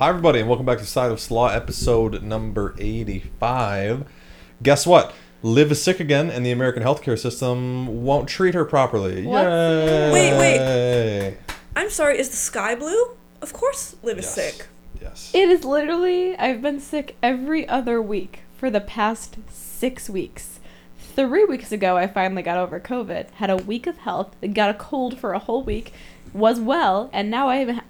Hi, everybody, and welcome back to Side of Slaw, episode number 85. Guess what? Liv is sick again, and the American healthcare system won't treat her properly. What? Yay! Wait, wait. I'm sorry, is the sky blue? Of course Liv is Yes. sick. Yes. It is literally, I've been sick every other week for the past six weeks. Three weeks ago, I finally got over COVID, had a week of health, got a cold for a whole week, was well, and now I'm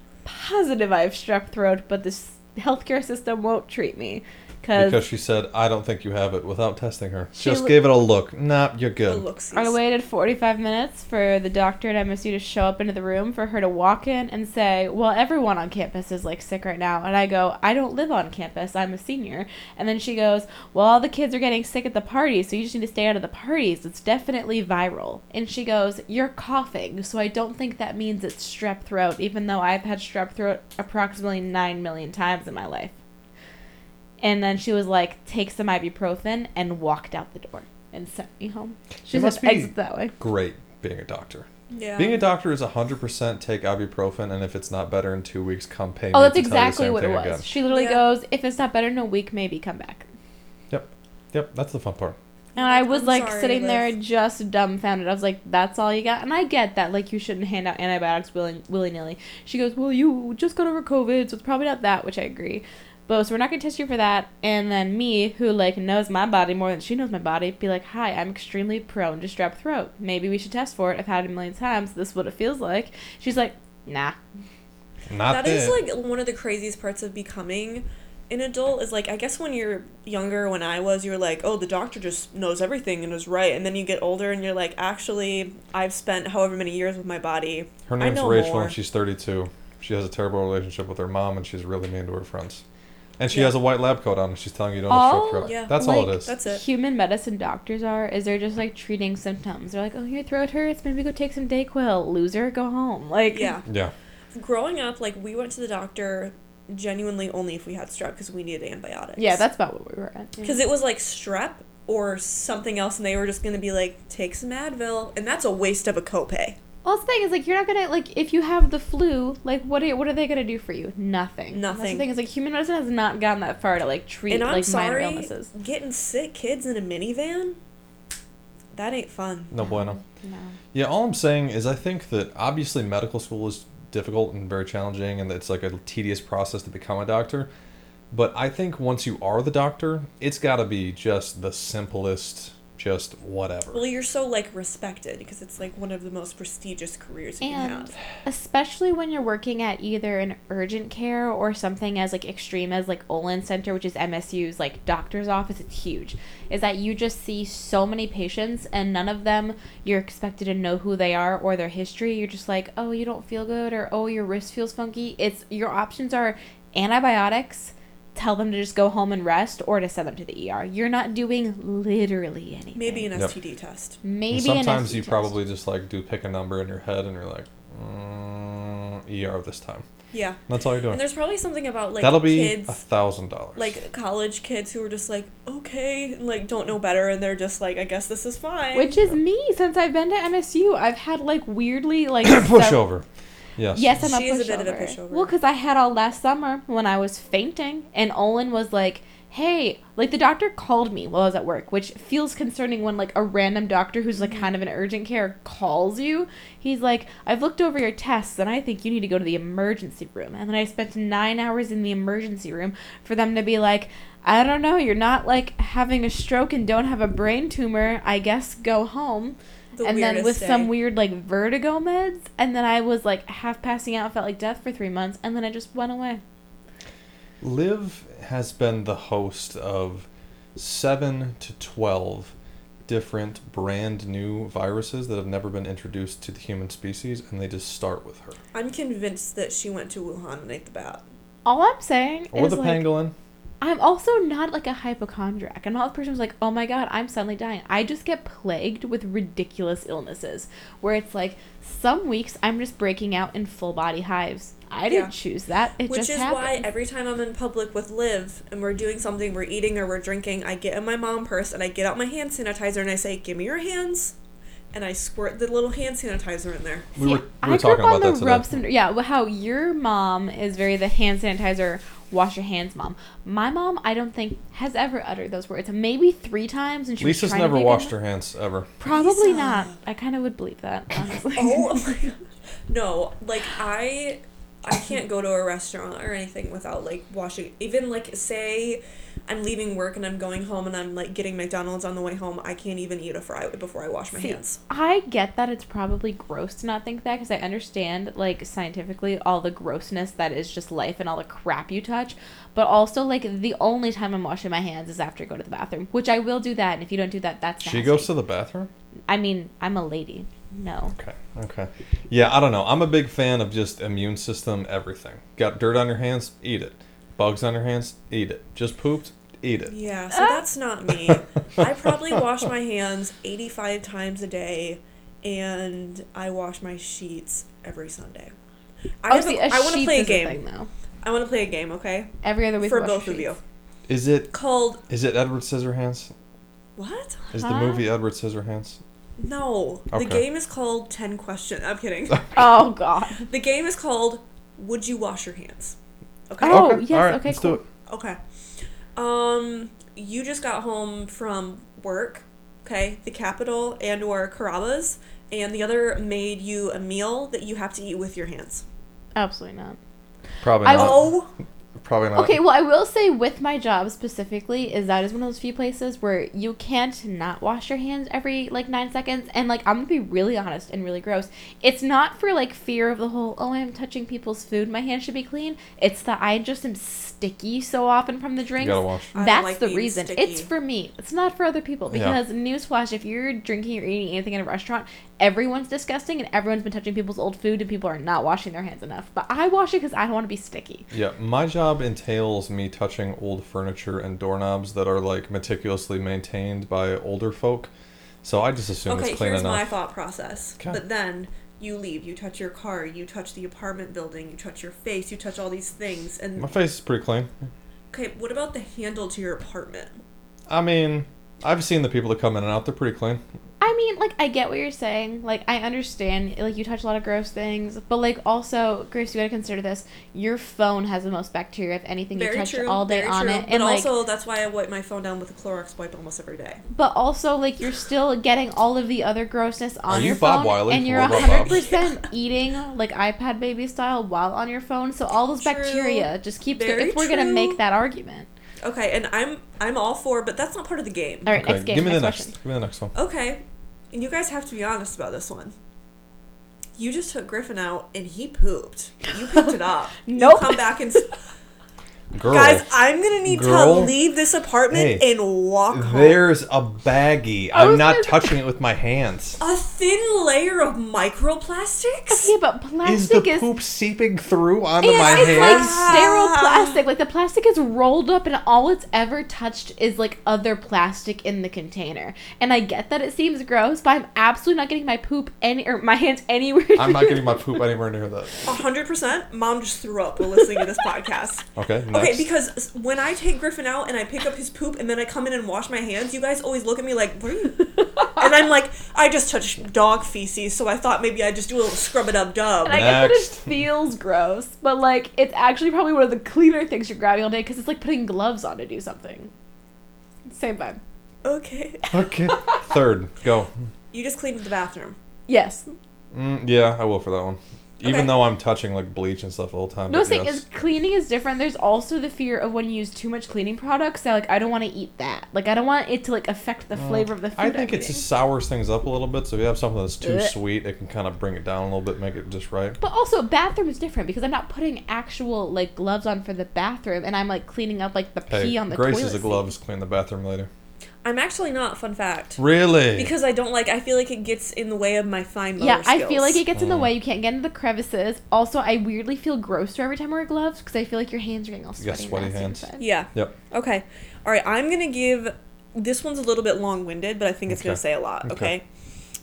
positive I have strep throat, but this healthcare system won't treat me. Because Because she said, I don't think you have it without testing her. She Just lo- gave it a look. Nah, you're good. looks. I waited 45 minutes for the doctor at MSU to show up into the room for her to walk in and say, Well, everyone on campus is like sick right now. And I go, I don't live on campus. I'm a senior. And then she goes, Well, all the kids are getting sick at the parties, so you just need to stay out of the parties. It's definitely viral. And she goes, You're coughing, so I don't think that means it's strep throat, even though I've had strep throat approximately 9 million times in my life. And then she was like, Take some ibuprofen and walked out the door and sent me home. She You said, must be- Exit that way. Great being a doctor. Yeah. Being a doctor is 100% take ibuprofen, and if it's not better in two weeks, come pay oh, me Oh, that's to tell you the exactly same what it was. again. She literally Yeah. goes, "If it's not better in a week, maybe come back." Yep, Yep. that's the fun part. And I was I'm like sorry, sitting there just dumbfounded. I was like, "That's all you got?" And I get that, like, you shouldn't hand out antibiotics willy willy nilly. She goes, "Well, you just got over COVID, so it's probably not that," which I agree. But so we're not gonna test you for that. And then me, who like knows my body more than she knows my body, be like, "Hi, I'm extremely prone to strep throat. Maybe we should test for it. I've had it a million times. This is what it feels like." She's like, "Nah." Not That that. is like one of the craziest parts of becoming an adult is like I guess when you're younger when I was you're like oh the doctor just knows everything and is right and then you get older and you're like actually I've spent however many years with my body Her I name's know Rachel, more. and she's 32. She has a terrible relationship with her mom, and she's really mean to her friends. And she Yeah. has a white lab coat on, and she's telling you don't All- have strep throat. Yeah. That's all it is. that's it human medicine doctors are is they're just like treating symptoms. They're like, oh, your throat hurts, maybe go take some Dayquil. Loser, go home. Like, yeah yeah. growing up like we went to the doctor genuinely only if we had strep because we needed antibiotics yeah, that's about what we were at. yeah. because it was like strep or something else and they were just gonna be like take some Advil and that's a waste of a copay Well, the thing is, like, you're not gonna like if you have the flu, like, what are what are they gonna do for you? Nothing. And That's the Nothing. thing is, like, human medicine has not gone that far to like treat and I'm like minor illnesses. getting sick kids in a minivan that ain't fun No bueno. No. Yeah, all I'm saying is I think that obviously medical school is difficult and very challenging, and it's like a tedious process to become a doctor. But I think once you are the doctor, it's got to be just the simplest, just whatever. Well, you're so like respected because it's like one of the most prestigious careers you And can have. especially when you're working at either an urgent care or something as like extreme as like Olin Center, which is MSU's like doctor's office, it's huge. Is that you just see so many patients and none of them you're expected to know who they are or their history. You're just like, oh, you don't feel good or oh, your wrist feels funky. It's your options are antibiotics. Tell them to just go home and rest, or to send them to the ER. You're not doing literally anything. Maybe an Yep. STD test. maybe And sometimes an you test. probably just like do pick a number in your head, and you're like, mm, ER this time. Yeah. That's all you're doing. And there's probably something about like That'll be kids, a thousand dollars. like college kids who are just like okay, and, like don't know better, and they're just like, I guess this is fine. Which is me since I've been to MSU. I've had like weirdly like sev- pushover. Yes. Yes, I'm She a is pushover. a bit of a pushover. Well, because I had all last summer when I was fainting, and Olin was like, "Hey," like the doctor called me while I was at work, which feels concerning when like a random doctor who's like mm-hmm. kind of an urgent care calls you. He's like, "I've looked over your tests, and I think you need to go to the emergency room." And then I spent nine hours in the emergency room for them to be like. I don't know. You're not like having a stroke and don't have a brain tumor. I guess go home The and then with weirdest some weird like vertigo meds and then i was like half passing out felt like death for three months and then i just went away Liv has been the host of seven to twelve different brand new viruses that have never been introduced to the human species, and they just start with her. I'm convinced that she went to Wuhan and ate the bat. all i'm saying Or is the like, pangolin. I'm also not like a hypochondriac i'm not the person who's like oh my god i'm suddenly dying i just get plagued with ridiculous illnesses where it's like some weeks i'm just breaking out in full body hives i didn't Yeah. choose that it Which just is happened why every time I'm in public with Liv and we're doing something, we're eating or we're drinking, I get in my mom purse and I get out my hand sanitizer and I say, "Give me your hands," and I squirt the little hand sanitizer in there. We were, we I were grew up talking on about the that today. rub some, yeah, well, how your mom is very the hand sanitizer "Wash your hands, mom." My mom, I don't think, has ever uttered those words. Maybe three times, and she was Lisa's trying never to dig washed her hands ever. Probably Lisa. not. I kind of would believe that, honestly. Oh my god. No, like I I can't go to a restaurant or anything without like washing even like say I'm leaving work and I'm going home and I'm like getting McDonald's on the way home, I can't even eat a fry before I wash my See, hands. I get that it's probably gross to not think that because I understand, like, scientifically, all the grossness that is just life and all the crap you touch. But also, like, the only time I'm washing my hands is after I go to the bathroom, which I will do that. And if you don't do that, that's She nasty. goes to the bathroom? I mean, I'm a lady. No. Okay. Okay. Yeah, I don't know. I'm a big fan of just immune system everything. Got dirt on your hands? Eat it. Bugs on your hands? Eat it. Just pooped? Eat it. Yeah, so that's not me. I probably wash my hands 85 times a day and I wash my sheets every Sunday. I, oh, see, a, a I want to play a is game. thing, though. I want to play a game, okay? Every other week For both your of you. Is it Called is it Edward Scissorhands? what? Is the movie Edward Scissorhands? No. The game is called 10 Questions. I'm kidding. Oh, God. the game is called Would You Wash Your Hands? Okay. Oh, Okay, yes. all right, okay, let's cool. do it. Okay. Um, you just got home from work, okay? The capital and or Carrabba's, and the other made you a meal that you have to eat with your hands. Absolutely not. Probably I not. Oh, Probably not. Okay, well, I will say with my job specifically is that is one of those few places where you can't not wash your hands every like nine seconds. And like, I'm gonna be really honest and really gross. It's not for like fear of the whole oh I'm touching people's food, my hands should be clean. It's that I just am sticky so often from the You drinks. gotta wash. I That's like the being reason. sticky. It's for me. It's not for other people. Yeah. Because newsflash, if you're drinking or eating anything in a restaurant, everyone's disgusting and everyone's been touching people's old food and people are not washing their hands enough. But I wash it because I don't want to be sticky. Yeah, my job entails me touching old furniture and doorknobs that are like meticulously maintained by older folk. So I just assume okay. it's clean enough. Okay, Here's my thought process. Okay. But then you leave. You touch your car. You touch the apartment building. You touch your face. You touch all these things. And My face is pretty clean. okay, what about the handle to your apartment? I mean, I've seen the people that come in and out. They're pretty clean. I mean, like, I get what you're saying. Like, I understand. Like, you touch a lot of gross things. But, like, also, Grace, you gotta consider this. Your phone has the most bacteria of anything Very you touch true. all day very on true. it. But And, like, also, that's why I wipe my phone down with a Clorox wipe almost every day. but also, like, you're still getting all of the other grossness on Are you your Bob phone. Wiley? And you're What 100% eating, like, iPad baby style while on your phone. So, all those True. bacteria just keeps Very If we're gonna make that argument. Okay, and I'm I'm all for, but that's not part of the game. All right, okay, next game. give me next the next. question. Give me the next one. Okay, and you guys have to be honest about this one. You just took Griffin out and he pooped. You picked it up. Nope. You come back and s- Girl, guys, I'm gonna need Girl. to leave this apartment Hey, and walk home. there's a baggie. I I'm not gonna- touching it with my hands. A thin layer of microplastics. Yeah, but plastic Is the plastic is. poop seeping through onto And my it's hands? like sterile ah. plastic. Like the plastic is rolled up, and all it's ever touched is like other plastic in the container. And I get that it seems gross, but I'm absolutely not getting my poop any or my hands anywhere. I'm not getting my poop anywhere near that. A hundred percent. Mom just threw up while listening to this podcast. Okay, next. Okay, because when I take Griffin out and I pick up his poop and then I come in and wash my hands, you guys always look at me like, what are you? and I'm like, I just touched dog feces, so I thought maybe I'd just do a little scrub it up dub. And I get that it Next. feels gross, but like it's actually probably one of the cleaner things you're grabbing all day because it's like putting gloves on to do something. Same vibe. Okay. okay. Third, go. You just cleaned the bathroom. Yes. Mm, yeah, I will for that one. Even though I'm touching like bleach and stuff all the time. No thing yes. is cleaning is different. There's also the fear of when you use too much cleaning products. That like I don't want to eat that. Like I don't want it to like affect the mm. flavor of the food. I think it just sours things up a little bit. So if you have something that's too Ugh. sweet, it can kind of bring it down a little bit, make it just right. But also, bathroom is different because I'm not putting actual like gloves on for the bathroom, and I'm like cleaning up like the Hey, pee on the Grace toilet. is a seat. gloves clean the bathroom later. I'm actually not, fun fact. Really? Because I don't like, I feel like it gets in the way of my fine motor Yeah, I feel like it gets in the Mm. way. You can't get into the crevices. Also, I weirdly feel grosser every time I wear gloves because I feel like your hands are getting all You got sweaty. and sweaty hands. Yeah. Yep. Okay. All right. I'm gonna give. This one's a little bit long-winded, but I think it's gonna say a lot. Okay. Okay.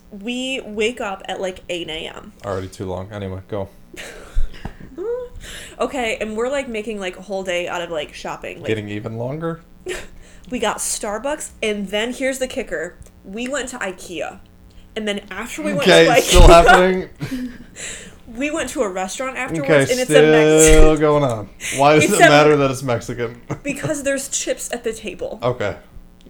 We wake up at like 8 a.m. Already too long. Anyway, go. Okay, and we're like making like a whole day out of like shopping. Like Getting even longer. we got Starbucks, and then here's the kicker: we went to IKEA, and then after we went Okay, to IKEA, still happening. we went to a restaurant afterwards, Okay, and it's a Mexican still going on. Why does It's it a- matter that it's Mexican? because there's chips at the table. okay.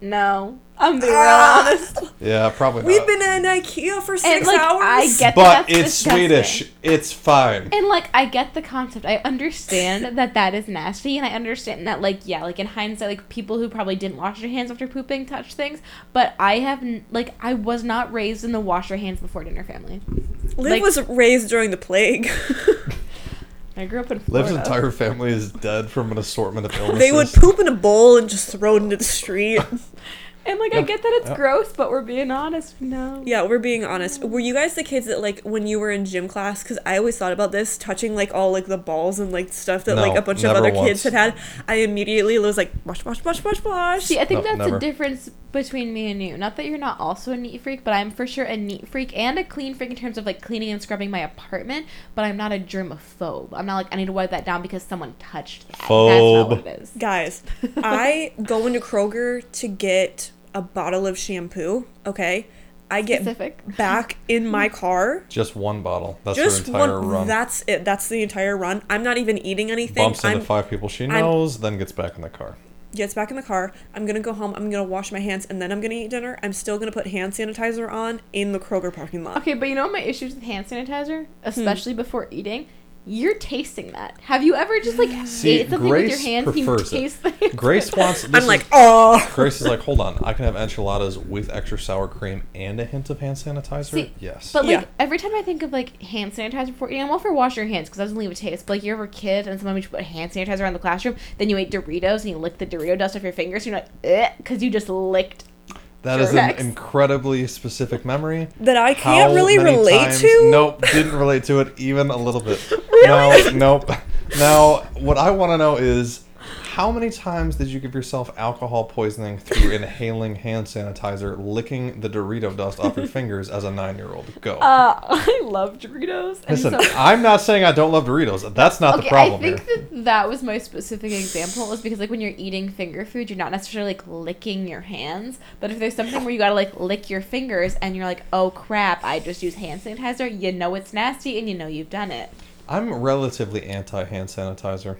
No, I'm being real Ah. honest. Yeah, probably not. We've been in IKEA for And six like hours. I get that but that's it's disgusting. Swedish. It's fine. And like I get the concept. I understand that that is nasty, and I understand that like yeah, like in hindsight, like people who probably didn't wash their hands after pooping touch things. But I have like I was not raised in the wash your hands before dinner family. Liv like- was raised during the plague. I grew up in Liv's entire family is dead from an assortment of illnesses. they would poop in a bowl and just throw it into the street. and like I get that it's Yeah. gross, but we're being honest. No. yeah, we're being honest. Were you guys the kids that like when you were in gym class? Because I always thought about this, touching like all like the balls and like stuff that like a bunch of never other once. kids had had. I immediately was like, wash, wash, wash, wash, wash. See, I think No, that's never. a difference between me and you. Not that you're not also a neat freak, but I'm for sure a neat freak and a clean freak in terms of like cleaning and scrubbing my apartment. But I'm not a germaphobe. I'm not like I need to wipe that down because someone touched that. That's not what it is. Guys, I go into Kroger to get a bottle of shampoo. Okay, I get Specific. back in my car. just one bottle. That's Just her entire one. run. That's it. That's the entire run. I'm not even eating anything. Bumps into I'm five people she I'm- knows, then gets back in the car. Gets back in the car. I'm gonna go home. I'm gonna wash my hands, and then I'm gonna eat dinner. I'm still gonna put hand sanitizer on in the Kroger parking lot. Okay, but you know what my issues with hand sanitizer, Hmm. especially before eating. You're tasting that. Have you ever just like See, ate something with your hands? and You prefers it. taste the hand Grace wants. This I'm is- like, oh. Grace is like, hold on, I can have enchiladas with extra sour cream and a hint of hand sanitizer. See, yes. But like Yeah. every time I think of like hand sanitizer before eating, I'm all for wash your hands because that doesn't leave a taste. But like you're ever a kid and someone would put hand sanitizer around the classroom, then you ate Doritos and you lick the Dorito dust off your fingers. And you're like, eh, because you just licked. That is an incredibly specific memory. That I can't How really many relate times- to. Nope, didn't relate to it even a little bit. No, nope. Now, what I want to know is how many times did you give yourself alcohol poisoning through inhaling hand sanitizer, licking the Dorito dust off your fingers as a nine-year-old? Go. Uh, I love Doritos. And Listen, so- I'm not saying I don't love Doritos. That's not the okay, problem I think here. that that was my specific example is because like when you're eating finger food, you're not necessarily like licking your hands, but if there's something where you gotta like lick your fingers and you're like, oh crap, I just use hand sanitizer, you know it's nasty and you know you've done it. I'm relatively anti hand sanitizer.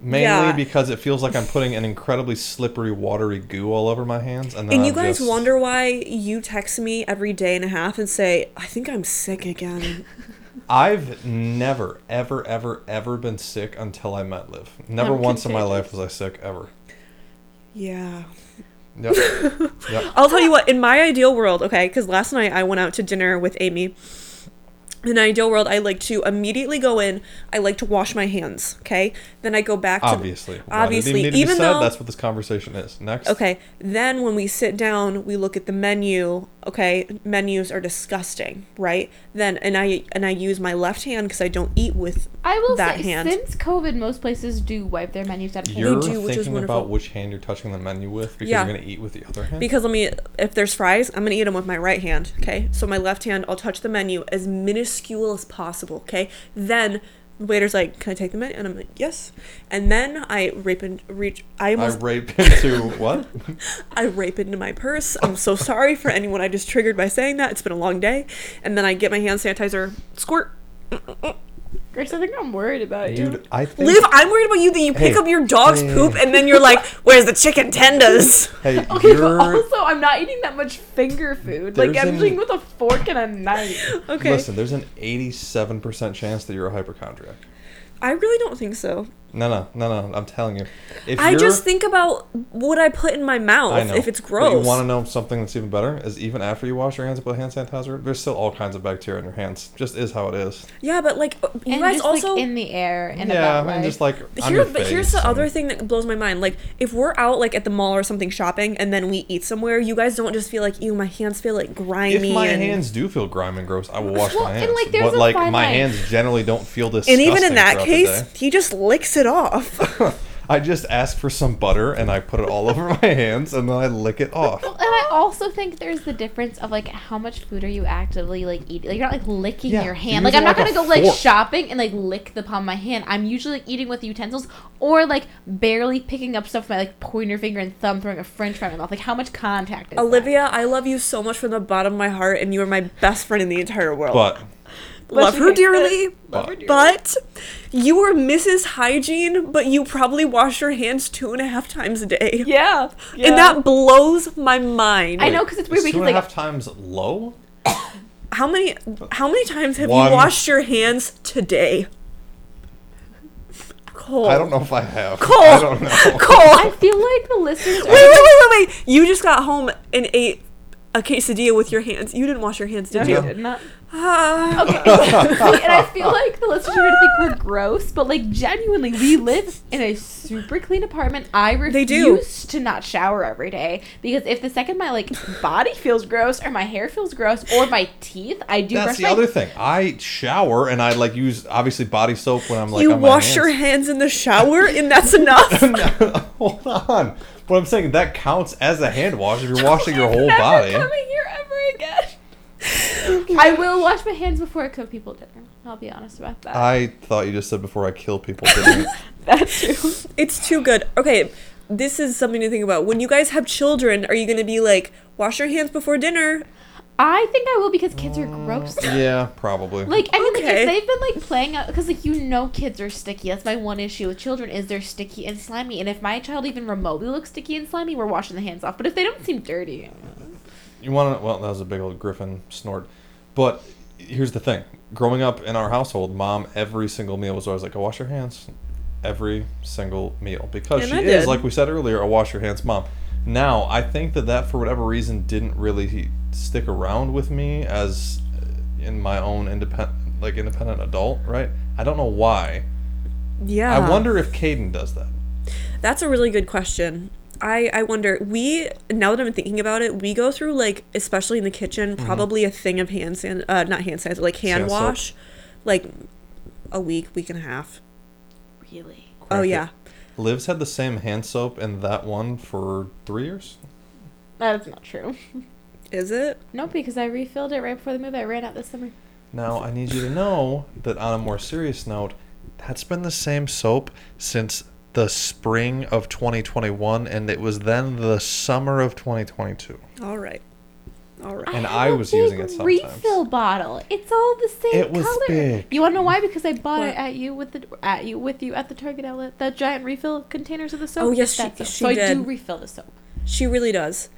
Mainly Yeah. because it feels like I'm putting an incredibly slippery, watery goo all over my hands, and And you I'm guys just- wonder why you text me every day and a half and say, I think I'm sick again. I've never, ever, ever, ever been sick until I met Liv. Never I'm once in my life was I sick ever. yeah. Yep. yep. I'll tell you what, in my ideal world, okay, because last night I went out to dinner with Amy. In an ideal world, I like to immediately go in. I like to wash my hands. Okay, then I go back to Obviously. Why did it obviously, need to be even said? though- that's what this conversation is. Next. Okay, then when we sit down, we look at the menu. Okay, menus are disgusting, right? Then and I and I use my left hand because I don't eat with I will that say, hand. since COVID, most places do wipe their menus out of hand. You're do, which is thinking about which hand you're touching the menu with because Yeah. you're going to eat with the other hand. Because let me, if there's fries, I'm gonna eat them with my right hand. Okay, so my left hand, I'll touch the menu as minuscule as possible. Okay, then the waiter's like, "Can I take the menu?" And I'm like, "Yes." And then I rape and reach. I I rape into what? I rape into my purse. I'm so sorry for anyone I just triggered by saying that. It's been a long day. And then I get my hand sanitizer, squirt. Grace, I think I'm worried about you. Dude, I think. Liv, I'm worried about you that you pick Hey, up your dog's hey, poop and then you're like, "Where's the chicken tenders?" Hey, Okay, you're. but also I'm not eating that much finger food. Like There's I'm an- eating with a fork and a knife. Okay, Listen, there's an 87% chance that you're a hypochondriac. I really don't think so. No, no, no, no. I'm telling you. If I just think about what I put in my mouth I know. if it's But gross. you want to know something that's even better? Is even after you wash your hands with hand sanitizer, there's still all kinds of bacteria in your hands. Just is how it is. yeah, but like uh, you and guys just, also. like, in the air and yeah, about and just like on here, your but here's the and- other thing that blows my mind. Like, if we're out like at the mall or something shopping, and then we eat somewhere, you guys don't just feel like, "Ew, my hands feel like grimy." If my and, hands do feel grimy and gross, I will wash Well, my and, hands. like, there's but a like fine my line. hands generally don't feel this. and even in that case, he just licks it off. I just ask for some butter and I put it all over my hands and then I lick it off. Well, and I also think there's the difference of like how much food are you actively like eating. Like you're not like licking Yeah, your hand. Like I'm not like, gonna a go like shopping and like lick the palm of my hand. I'm usually like, eating with utensils or like barely picking up stuff with my like pointer finger and thumb, throwing a French fry in my mouth. Like how much contact is that? Olivia, I love you so much from the bottom of my heart, and you are my best friend in the entire world. But love her dearly. Love her dearly. But you are Mrs. Hygiene, but you probably wash your hands two and a half times a day. yeah, yeah. And that blows my mind. I know because it's weird Is two because and a like half times low? How many how many times have One. you washed your hands today? Cole. I don't know if I have. Cole. I don't know. Cole. I feel like the listeners. Wait, wait, wait, wait, wait. You just got home and ate a quesadilla with your hands. You didn't wash your hands, did No, you? you did not. Ah. Okay. See, and I feel like the listeners are gonna think we're gross, but like genuinely, we live in a super clean apartment. I refuse They do. to not shower every day because if the second my like body feels gross or my hair feels gross or my teeth, I do That's brush the my other thing. I shower and I like use obviously body soap when I'm like you on my wash hands. your hands in the shower and that's enough? Hold on. But I'm saying that counts as a hand wash if you're washing your whole Never body. coming here ever again. I will wash my hands before I cook people dinner. I'll be honest about that. I thought you just said before I kill people. Didn't? That's true. It's too good. Okay, this is something to think about. When you guys have children, are you going to be like, wash your hands before dinner? I think I will because kids are gross. yeah, probably. Like I mean, like Okay. if they've been like playing out, because like you know, kids are sticky. That's my one issue with children is they're sticky and slimy. And if my child even remotely looks sticky and slimy, we're washing the hands off. But if they don't seem dirty, You want to? Well, that was a big old griffin snort. But here's the thing: growing up in our household, mom every single meal was always like, "Go wash your hands." Every single meal because And she I is, did. like we said earlier, a wash your hands mom. Now I think that that for whatever reason didn't really stick around with me as uh, in my own independent, like independent adult, right? I don't know why. Yeah. I wonder if Caden does that. That's a really good question. I, I wonder, we, now that I'm thinking about it, we go through, like, especially in the kitchen, probably a thing of hand san uh, not hand sanitizer, like hand Sand soap. wash, like a week, week and a half. really. Oh, it. yeah. Liv's had the same hand soap in that one for three years. That's not true. Is it? No, because I refilled it right before the move. I ran out this summer. Now, I need you to know that on a more serious note, that's been the same soap since the spring of 2021, and it was then the summer of 2022. All right. All right. And I, I a was using big it sometimes. Refill bottle. It's all the same It was color. big. You want to know why? Because I bought What? it at you with the at you with you at the Target outlet. The giant refill containers of the soap. Oh, yes, It's she- soap. she so I do refill the soap. She really does.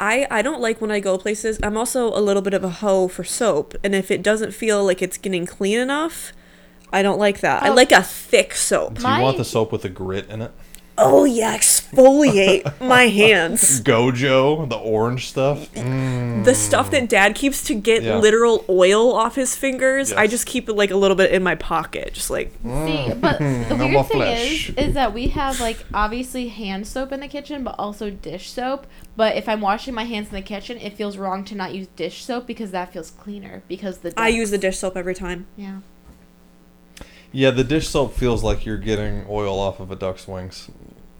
I, I don't like when I go places. I'm also a little bit of a hoe for soap, and if it doesn't feel like it's getting clean enough, I don't like that. I Oh. like a thick soap. Do My- you want the soap with the grit in it? Oh yeah, exfoliate my hands. Gojo, the orange stuff. Mm. The stuff that Dad keeps to get Yeah. literal oil off his fingers, I Yes. just keep it like a little bit in my pocket, just like See, but the Mm. No weird thing flesh. is, is that we have like obviously hand soap in the kitchen, but also dish soap. But if I'm washing my hands in the kitchen, it feels wrong to not use dish soap because that feels cleaner. Because the I use the dish soap every time. yeah. Yeah, the dish soap feels like you're getting oil off of a duck's wings.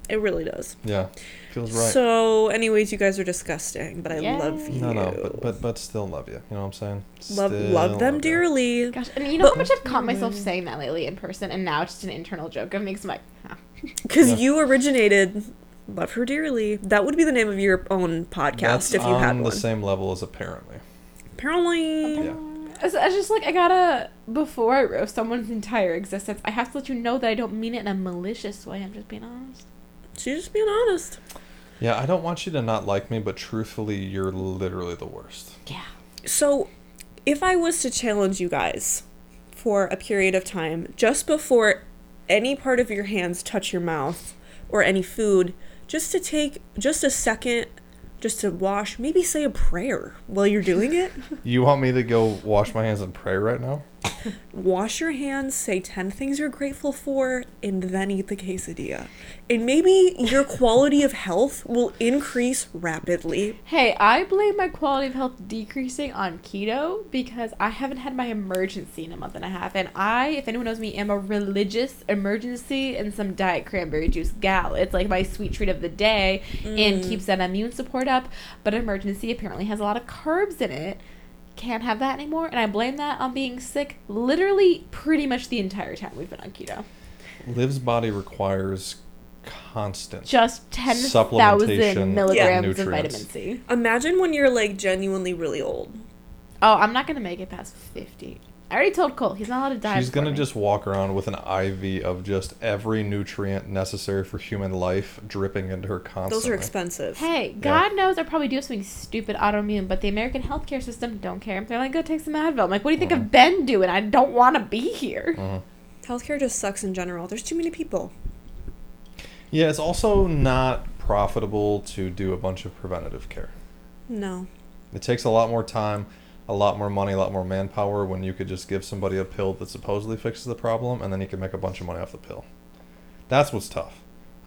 It really does. Yeah, feels right. So, anyways, you guys are disgusting, but I Yay. love you. no, no, but but but still love you. You know what I'm saying? love Still love them you. dearly. Gosh, and you know how much I've caught myself saying that lately in person, and now it's just an internal joke of me. 'cause I'm like, huh. Because Yeah. you originated Love Her Dearly. That would be the name of your own podcast That's if you on had one. the same level as apparently. Apparently. Yeah. It's, it's just like I gotta before I roast someone's entire existence, I have to let you know that I don't mean it in a malicious way. I'm just being honest. She's just being honest. Yeah, I don't want you to not like me, but truthfully, you're literally the worst. Yeah. So, if I was to challenge you guys for a period of time, just before any part of your hands touch your mouth or any food, just to take just a second, just to wash, maybe say a prayer while you're doing it. You want me to go wash my hands and pray right now? Wash your hands, say 10 things you're grateful for, and then eat the quesadilla. And maybe your quality of health will increase rapidly. Hey, I blame my quality of health decreasing on keto because I haven't had my Emergen-C in a month and a half. And I, if anyone knows me, am a religious Emergen-C and some diet cranberry juice gal. It's like my sweet treat of the day and mm. keeps that immune support up. But Emergen-C apparently has a lot of carbs in it. Can't have that anymore. And I blame that on being sick literally pretty much the entire time we've been on keto. Liv's body requires constant. Just 10,000 milligrams of of vitamin. C. Imagine when you're like genuinely really old. Oh, I'm not going to make it past 50. I already told Cole he's not allowed to die. She's gonna me. just walk around with an IV of just every nutrient necessary for human life dripping into her constantly. Those are expensive. Hey, God knows I probably do something stupid autoimmune, but the American healthcare system don't care. They're like, go take some Advil. I'm like, what do you think of Ben doing? I don't want to be here. Mhm. Healthcare just sucks in general. There's too many people. Yeah, it's also not profitable to do a bunch of preventative care. No. It takes a lot more time, a lot more money, a lot more manpower when you could just give somebody a pill that supposedly fixes the problem and then you can make a bunch of money off the pill. That's what's tough.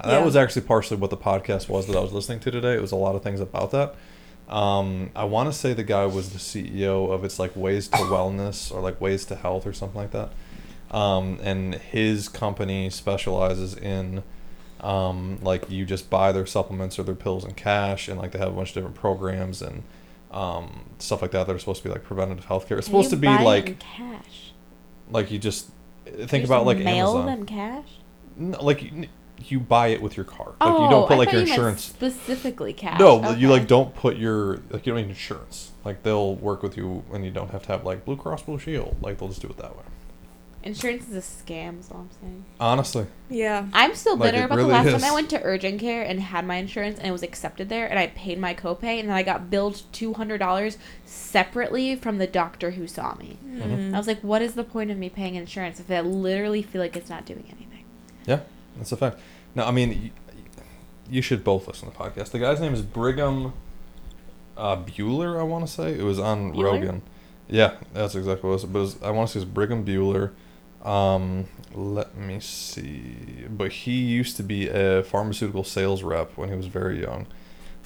That was actually partially what the podcast was that I was listening to today. It was a lot of things about that. Um, I want to say the guy was the CEO of it's like Ways to Wellness or like Ways to Health or something like that. Um, and his company specializes in um, like you just buy their supplements or their pills in cash and like they have a bunch of different programs and um, stuff like that that are supposed to be like preventative healthcare. It's How supposed to be like cash. like you just think You about just like mail Amazon. them cash. No, like you, you buy it with your card. Like oh, you don't put I like your you insurance. specifically cash. No, you like don't put your like you don't need insurance. Like they'll work with you and you don't have to have like Blue Cross Blue Shield. Like they'll just do it that way. Insurance is a scam. Is all I'm saying. Honestly, Yeah. I'm still Like, bitter it about really the last is. time I went to urgent care and had my insurance and it was accepted there and I paid my copay and then I got billed two hundred dollars separately from the doctor who saw me. Mhm. I was like, what is the point of me paying insurance if I literally feel like it's not doing anything? yeah, that's a fact. No, I mean you, you should both listen to the podcast. The guy's name is Brigham uh, Buhler. I want to say it was on Bueller? Rogan. Yeah, that's exactly what it was. But it was, I want to say it's Brigham Buhler. Um, let me see. But he used to be a pharmaceutical sales rep when he was very young.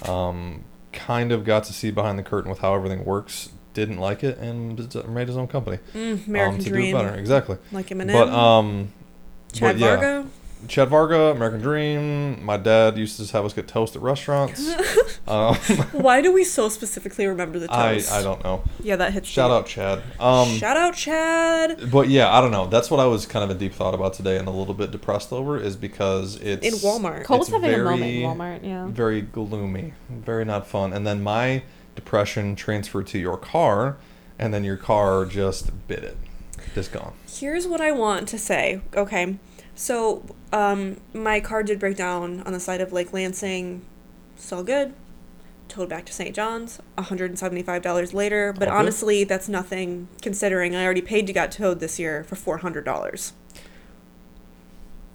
Um, kind of got to see behind the curtain with how everything works. Didn't like it and made his own company Mm, American um, to Dream. do it better. Exactly. Like Eminem. But um, Chad but yeah. Vargo. Chad Varga, American Dream. My dad used to just have us get toast at restaurants. um, Why do we so specifically remember the toast? I I don't know. Yeah, that hits. Shout deep. out Chad. Um, Shout out Chad. but yeah, I don't know. That's what I was kind of in deep thought about today and a little bit depressed over is because it's In Walmart. Cole's it's having a moment in very- Walmart. Yeah. very gloomy, very not fun. And then my depression transferred to your car, and then your car just bit it, just gone. Here's what I want to say. Okay. So, um, my car did break down on the side of Lake Lansing. Still good. Towed back to St. John's. $175 later. But All good. honestly, that's nothing considering I already paid to get towed this year for $400.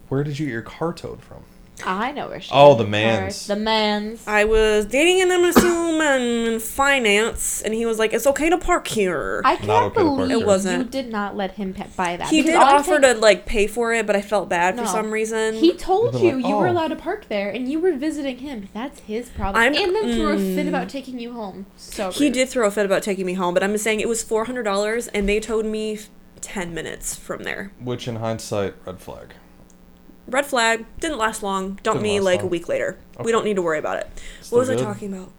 Where did you get your car towed from? I know where she. Oh, the her mans. card. The man's. I was dating an MSU man in finance, and he was like, it's okay to park here. I can't okay to park believe. It wasn't. you did not let him pe- buy that. he did offer to, like, pay for it, but I felt bad for some reason. He told you like, you were "Oh." allowed to park there, and you were visiting him. That's his problem. I'm- and then threw a fit mm. about taking you home. So He rude. did throw a fit about taking me home, but I'm just saying it was four hundred dollars, and they towed me ten minutes from there. Which, in hindsight, red flag. Red flag didn't last long. Dumped me like a week later. Okay. We don't need to worry about it. Still what was good? I talking about?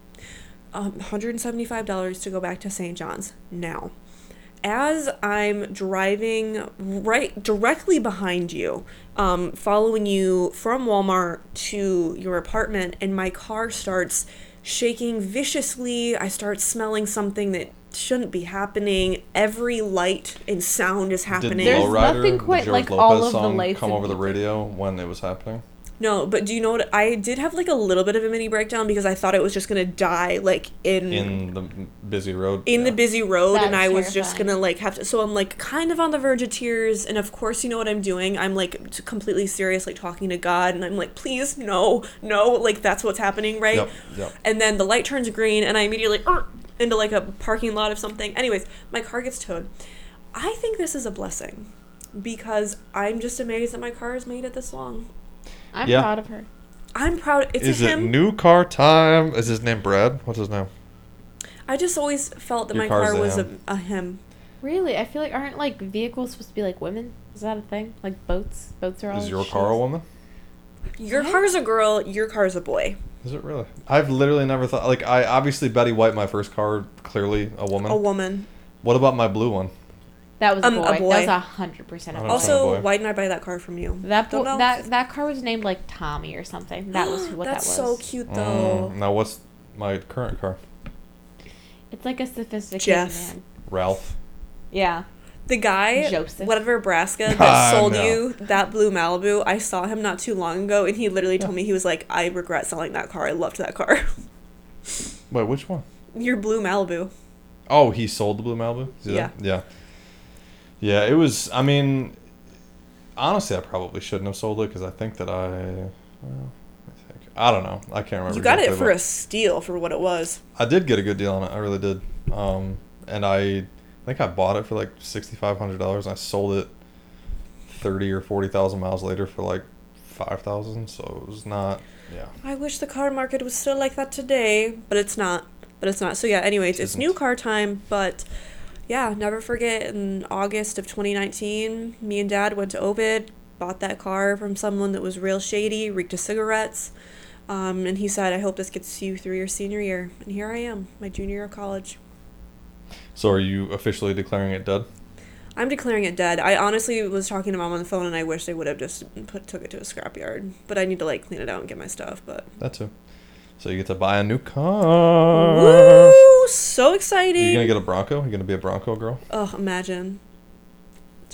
Um, hundred and seventy-five dollars to go back to St. John's now. As I'm driving right directly behind you, um, following you from Walmart to your apartment, and my car starts shaking viciously. I start smelling something that shouldn't be happening. Every light and sound is Did happening. There's Lowrider, nothing the quite George like all Lopez of the song, lights come over the radio when it was happening? No, but do you know what? I did have like a little bit of a mini breakdown because I thought it was just gonna die like in In the busy road. in the busy road, and That's I was just gonna like have to. So I'm like kind of on the verge of tears, and of course you know what I'm doing. I'm like t- completely serious, like talking to God, and I'm like, please, no, no, like that's what's happening, right? Yep, yep. And then the light turns green, and I immediately "Er," into like a parking lot of something. Anyways, my car gets towed. I think this is a blessing because I'm just amazed that my car has made it this long. I'm Yeah. proud of her. I'm proud. It's Is a it him. new car time? Is his name Brad? What's his name? I just always felt that Your my car was a, him. a him. Really, I feel like aren't like vehicles supposed to be like women? Is that a thing? Like boats? Boats are all. Is your she car a woman? Your What? car's a girl. Your car's a boy. Is it really? I've literally never thought. Like, I obviously Betty White, my first car, clearly a woman. A woman. What about my blue one? That was a Um, boy. a boy. That was a hundred percent a I boy. don't. Also, boy. why didn't I buy that car from you? that bo- that that car was named like Tommy or something. That was who- what That's so cute though. Mm, now, what's my current car? It's like a sophisticated Jeff. man. Ralph. Yeah. The guy, Joseph. whatever Nebraska, that Ah, sold no. you that blue Malibu, I saw him not too long ago, and he literally told me he was like, "I regret selling that car. I loved that car." Wait, which one? Your blue Malibu. Oh, he sold the blue Malibu. See that? Yeah. Yeah, it was. I mean, honestly, I probably shouldn't have sold it because I think that I. Well, I think I don't know. I can't remember. You got it for a steal for what it was. I did get a good deal on it. I really did. Um, and I, I think I bought it for like sixty five hundred dollars. and I sold it thirty or forty thousand miles later for like five thousand. So it was not. Yeah. I wish the car market was still like that today, but it's not. But it's not. So yeah. Anyways, it's new car time, but. Yeah, never forget in August of 2019, me and dad went to Ovid, bought that car from someone that was real shady, reeked of cigarettes. Um, and he said, I hope this gets you through your senior year. And here I am, my junior year of college. So are you officially declaring it dead? I'm declaring it dead. I honestly was talking to mom on the phone and I wish they would have just put took it to a scrapyard. But I need to like clean it out and get my stuff. But That too. So you get to buy a new car. woo, so exciting! You gonna get a Bronco? You gonna be a Bronco girl? oh, imagine.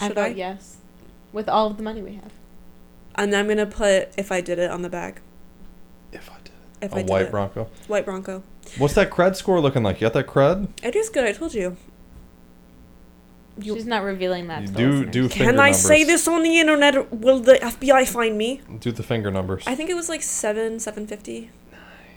I Should vote I? yes. With all of the money we have. And I'm gonna put if I did it on the back. If I did If a I did white it. Bronco. White Bronco. What's that cred score looking like? You got that cred? It is good. I told you. You- She's not revealing that. You to the do listeners. do Can finger I say this on the internet? Will the FBI find me? Do the finger numbers. I think it was like seven, seven fifty.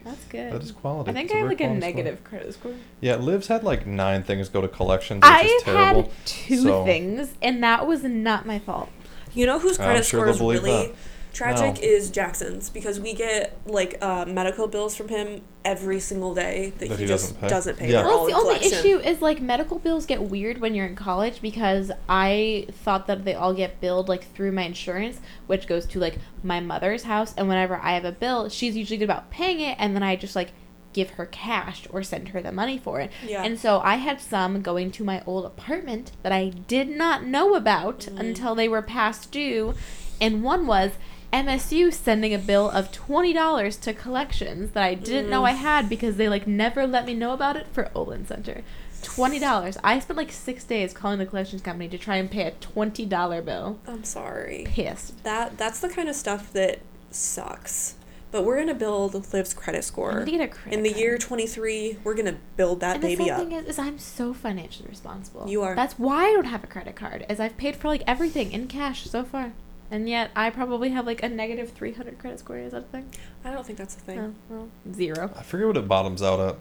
That's good. that is quality. I think It's I have very like a quality score. negative credit score. Yeah, Liv's had like nine things go to collections, which is I've terrible. had two so- things, and that was not my fault. You know whose I'm credit sure score they'll is believe really that. Tragic No. is Jackson's because we get like uh, medical bills from him every single day that, That he, he just doesn't pay? doesn't pay. Yeah. They're Well, the only issue is like medical bills get weird when you're in college because I thought that they all get billed like through my insurance, which goes to like my mother's house. And whenever I have a bill, she's usually good about paying it, and then I just like give her cash or send her the money for it. Yeah. And so I had some going to my old apartment that I did not know about Mm-hmm. until they were past due, and one was. MSU sending a bill of twenty dollars to collections that I didn't know Mm. I had because they like never let me know about it for Olin Center. Twenty dollars. I spent like six days calling the collections company to try and pay a twenty dollar bill. I'm sorry. Pissed. That that's the kind of stuff that sucks. But we're gonna build Liv's credit score. need to get a credit In the card. year 23, we're gonna build that and the baby sad up. thing is, is I'm so financially responsible. You are. That's why I don't have a credit card. Is I've paid for like everything in cash so far, and yet I probably have like a negative three hundred credit score. Is that a thing? I don't think that's a thing. Oh, well, zero. I forget what it bottoms out at.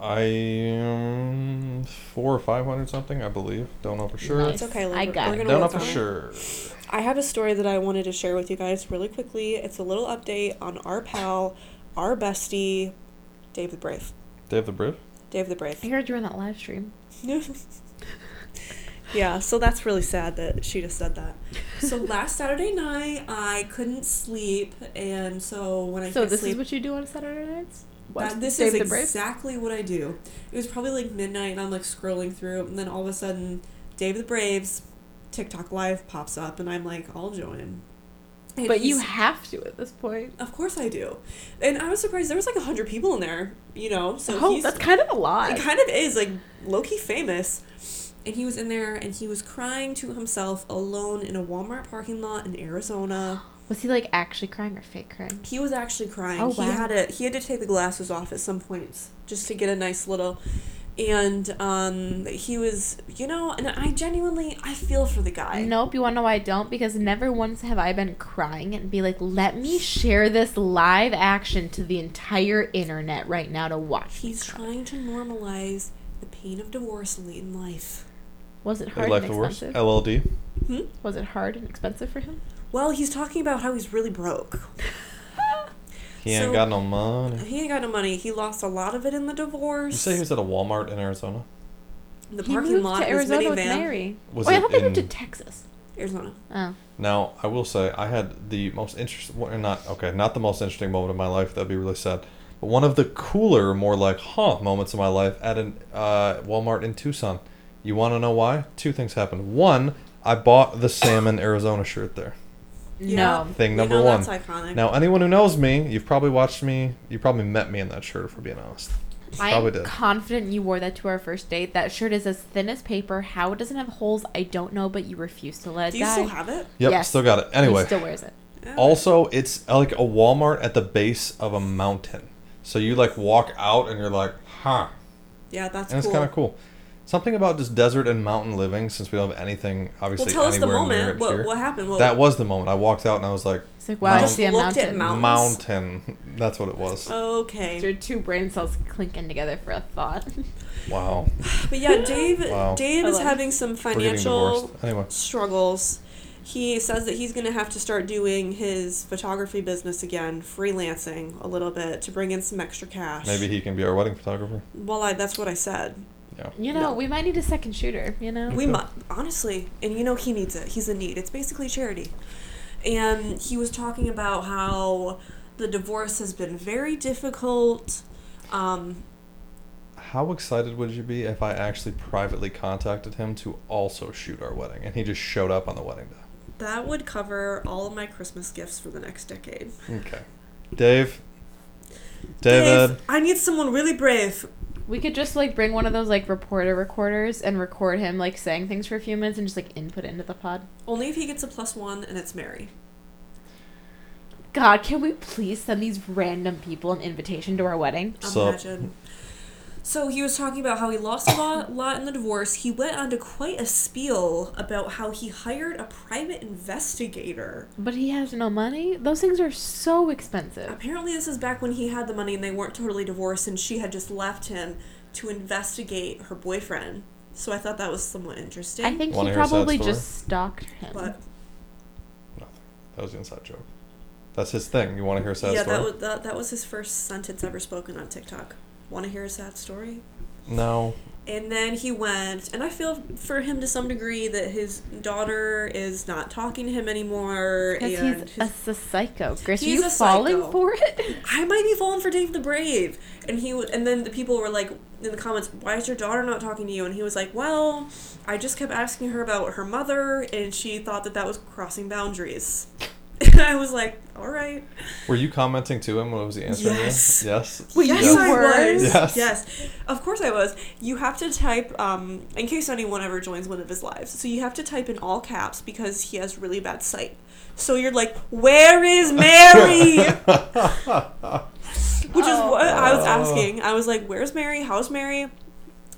I um, four or five hundred something, I believe. Don't know for sure. Nice. It's okay. Liv. I got we're it. gonna Don't know for it. sure. I have a story that I wanted to share with you guys really quickly. It's a little update on our pal, our bestie, Dave the Brave. Dave the Brave. Dave the Brave. I heard you were in that live stream. yeah, so that's really sad that she just said that. So last Saturday night, I couldn't sleep, and so when I So this sleep, is what you do on Saturday nights? That, this Dave is exactly what I do. It was probably like midnight, and I'm like scrolling through, and then all of a sudden, Dave the Braves TikTok live pops up, and I'm like, I'll join. And But you have to at this point. Of course I do. And I was surprised there was like a hundred people in there, you know. So oh, that's kind of a lot. it kind of is like low key famous. And he was in there and he was crying to himself alone in a Walmart parking lot in Arizona. Was he like actually crying or fake crying? He was actually crying. Oh, wow. He had a he had to take the glasses off at some points just to get a nice little and um he was you know and I genuinely I feel for the guy. Nope, you wanna know why I don't? Because never once have I been crying and be like, let me share this live action to the entire internet right now to watch. He's trying to normalize the pain of divorce late in life. Was it hard life and divorce. expensive? LLD. Hmm? Was it hard and expensive for him? Well, he's talking about how he's really broke. He ain't got no money. He ain't got no money. He lost a lot of it in the divorce. You say he was at a Walmart in Arizona? the he parking moved lot to of his Arizona with. Mary. Was Wait, I it thought they moved to Texas. Arizona. Oh. Now, I will say I had the most interesting, well, not okay, not the most interesting moment of my life. That'd be really sad. But one of the cooler, more like huh moments of my life at an uh, Walmart in Tucson. You want to know why? Two things happened. One, I bought the salmon Arizona shirt there. No. Thing We number know one. That's iconic. Now, anyone who knows me, you've probably watched me. You probably met me in that shirt, if we're being honest. Probably I'm confident you wore that to our first date. That shirt is as thin as paper. How it doesn't have holes, I don't know, but you refuse to let it Do you die. still have it? Yep, Yes. still got it. He Anyway, still wears it. Oh. Also it's like a Walmart at the base of a mountain. So you like walk out and you're like, huh. Yeah, that's And it's kind of cool. Something about just desert and mountain living, since we don't have anything obviously Well, obviously tell us the anywhere near moment. it What, here. what happened? What, that was the moment. I walked out and I was like, It's like, wow, I Just see a looked at mountain. mountains? mountain. That's what it was. okay. Your two brain cells clinking together for a thought. Wow. But yeah, Dave. Wow. Dave I is love- having some We're getting financial divorced. Anyway. struggles. He says that he's going to have to start doing his photography business again, freelancing a little bit to bring in some extra cash. Maybe he can be our wedding photographer. Well, I, that's what I said. Yeah. You know, No. we might need a second shooter. You know, We might honestly, and you know he needs it. He's in need. It's basically charity. And he was talking about how the divorce has been very difficult. Um, How excited would you be if I actually privately contacted him to also shoot our wedding and he just showed up on the wedding day? that would cover all of my Christmas gifts for the next decade. Okay. Dave. David. Dave, I need someone really brave. We could just like bring one of those like reporter recorders and record him like saying things for a few minutes and just like input it into the pod. Only if he gets a plus one and it's Mary. God, can we please send these random people an invitation to our wedding? So- Imagine. So he was talking about how he lost a lot, lot in the divorce. He went on to quite a spiel about how he hired a private investigator. But he has no money. Those things are so expensive. Apparently, this is back when he had the money and they weren't totally divorced, and she had just left him to investigate her boyfriend. So I thought that was somewhat interesting. I think Wanna he hear a sad probably story? just stalked him. But Nothing. That was the inside joke. That's his thing. You want to hear a sad yeah, story? that was that, that was his first sentence ever spoken on TikTok. Want to hear a sad story? no. And then he went, and I feel for him to some degree that his daughter is not talking to him anymore. Because and he's his, a, a psycho. Chris, He's you a falling psycho. for it? I might be falling for Dave the Brave. And he w- and then the people were like in the comments, "Why is your daughter not talking to you?" And he was like, "Well, I just kept asking her about her mother, and she thought that that was crossing boundaries." And I was like, "All right." Were you commenting to him? What was he answering Yes. you? Yes. Wait, yes, you I were? was. Yes. Yes, of course I was. You have to type, um, in case anyone ever joins one of his lives. So you have to type in all caps because he has really bad sight. So you're like, "Where is Mary?" Which is what I was asking. I was like, "Where's Mary? How's Mary?"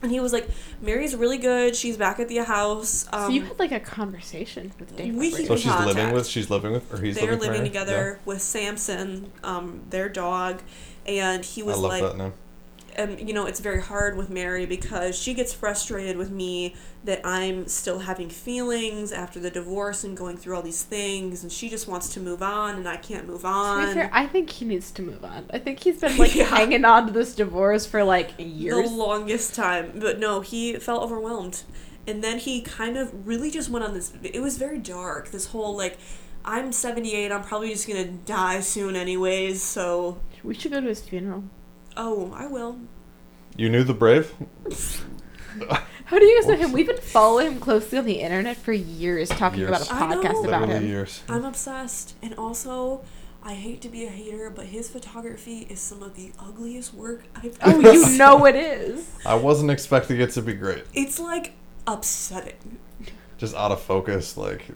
And he was like, "Mary's really good. She's back at the house." Um, so you had like a conversation with Dave. we keep so in she's living with. She's living with, or he's they're living, living Mary? together with Samson, um, their dog, and he was I love like, and you know it's very hard with Mary because she gets frustrated with me that I'm still having feelings after the divorce and going through all these things and she just wants to move on and I can't move To be on. fair, I think he needs to move on. I think he's been like Yeah. hanging on to this divorce for like years, the longest time, but no, he felt overwhelmed. And then he kind of really just went on this it was very dark. This whole like I'm 78, I'm probably just going to die soon anyways, so we should go to his funeral. Oh, I will. You knew the brave. How do you guys know him? We've been following him closely on the internet for years, talking Years. about a I know. podcast about Literally him. years. I'm obsessed. And also, I hate to be a hater, but his photography is some of the ugliest work I've Oh, ever you seen. know it is. I wasn't expecting it to be great. It's like upsetting. Just out of focus, like.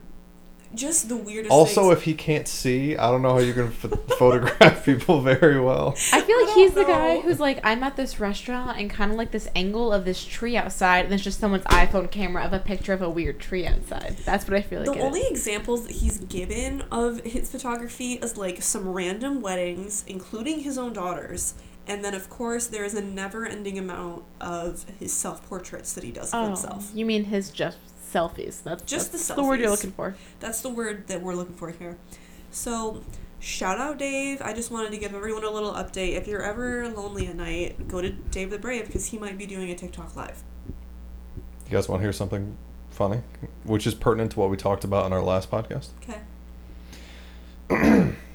Just the weirdest Also, things. if he can't see, I don't know how you can ph- photograph people very well. I feel I like he's the guy who's like, I'm at this restaurant and kind of like this angle of this tree outside, and it's just someone's iPhone camera of a picture of a weird tree outside. That's what I feel like. the it only is. examples that he's given of his photography is like some random weddings, including his own daughter's. And then, of course, there is a never ending amount of his self portraits that he does of Oh, himself. you mean his just selfies? That's Just that's the the word you're looking for. That's the word that we're looking for here. So, shout out Dave. I just wanted to give everyone a little update. If you're ever lonely at night, go to Dave the Brave because he might be doing a TikTok live. You guys want to hear something funny, which is pertinent to what we talked about in our last podcast? Okay.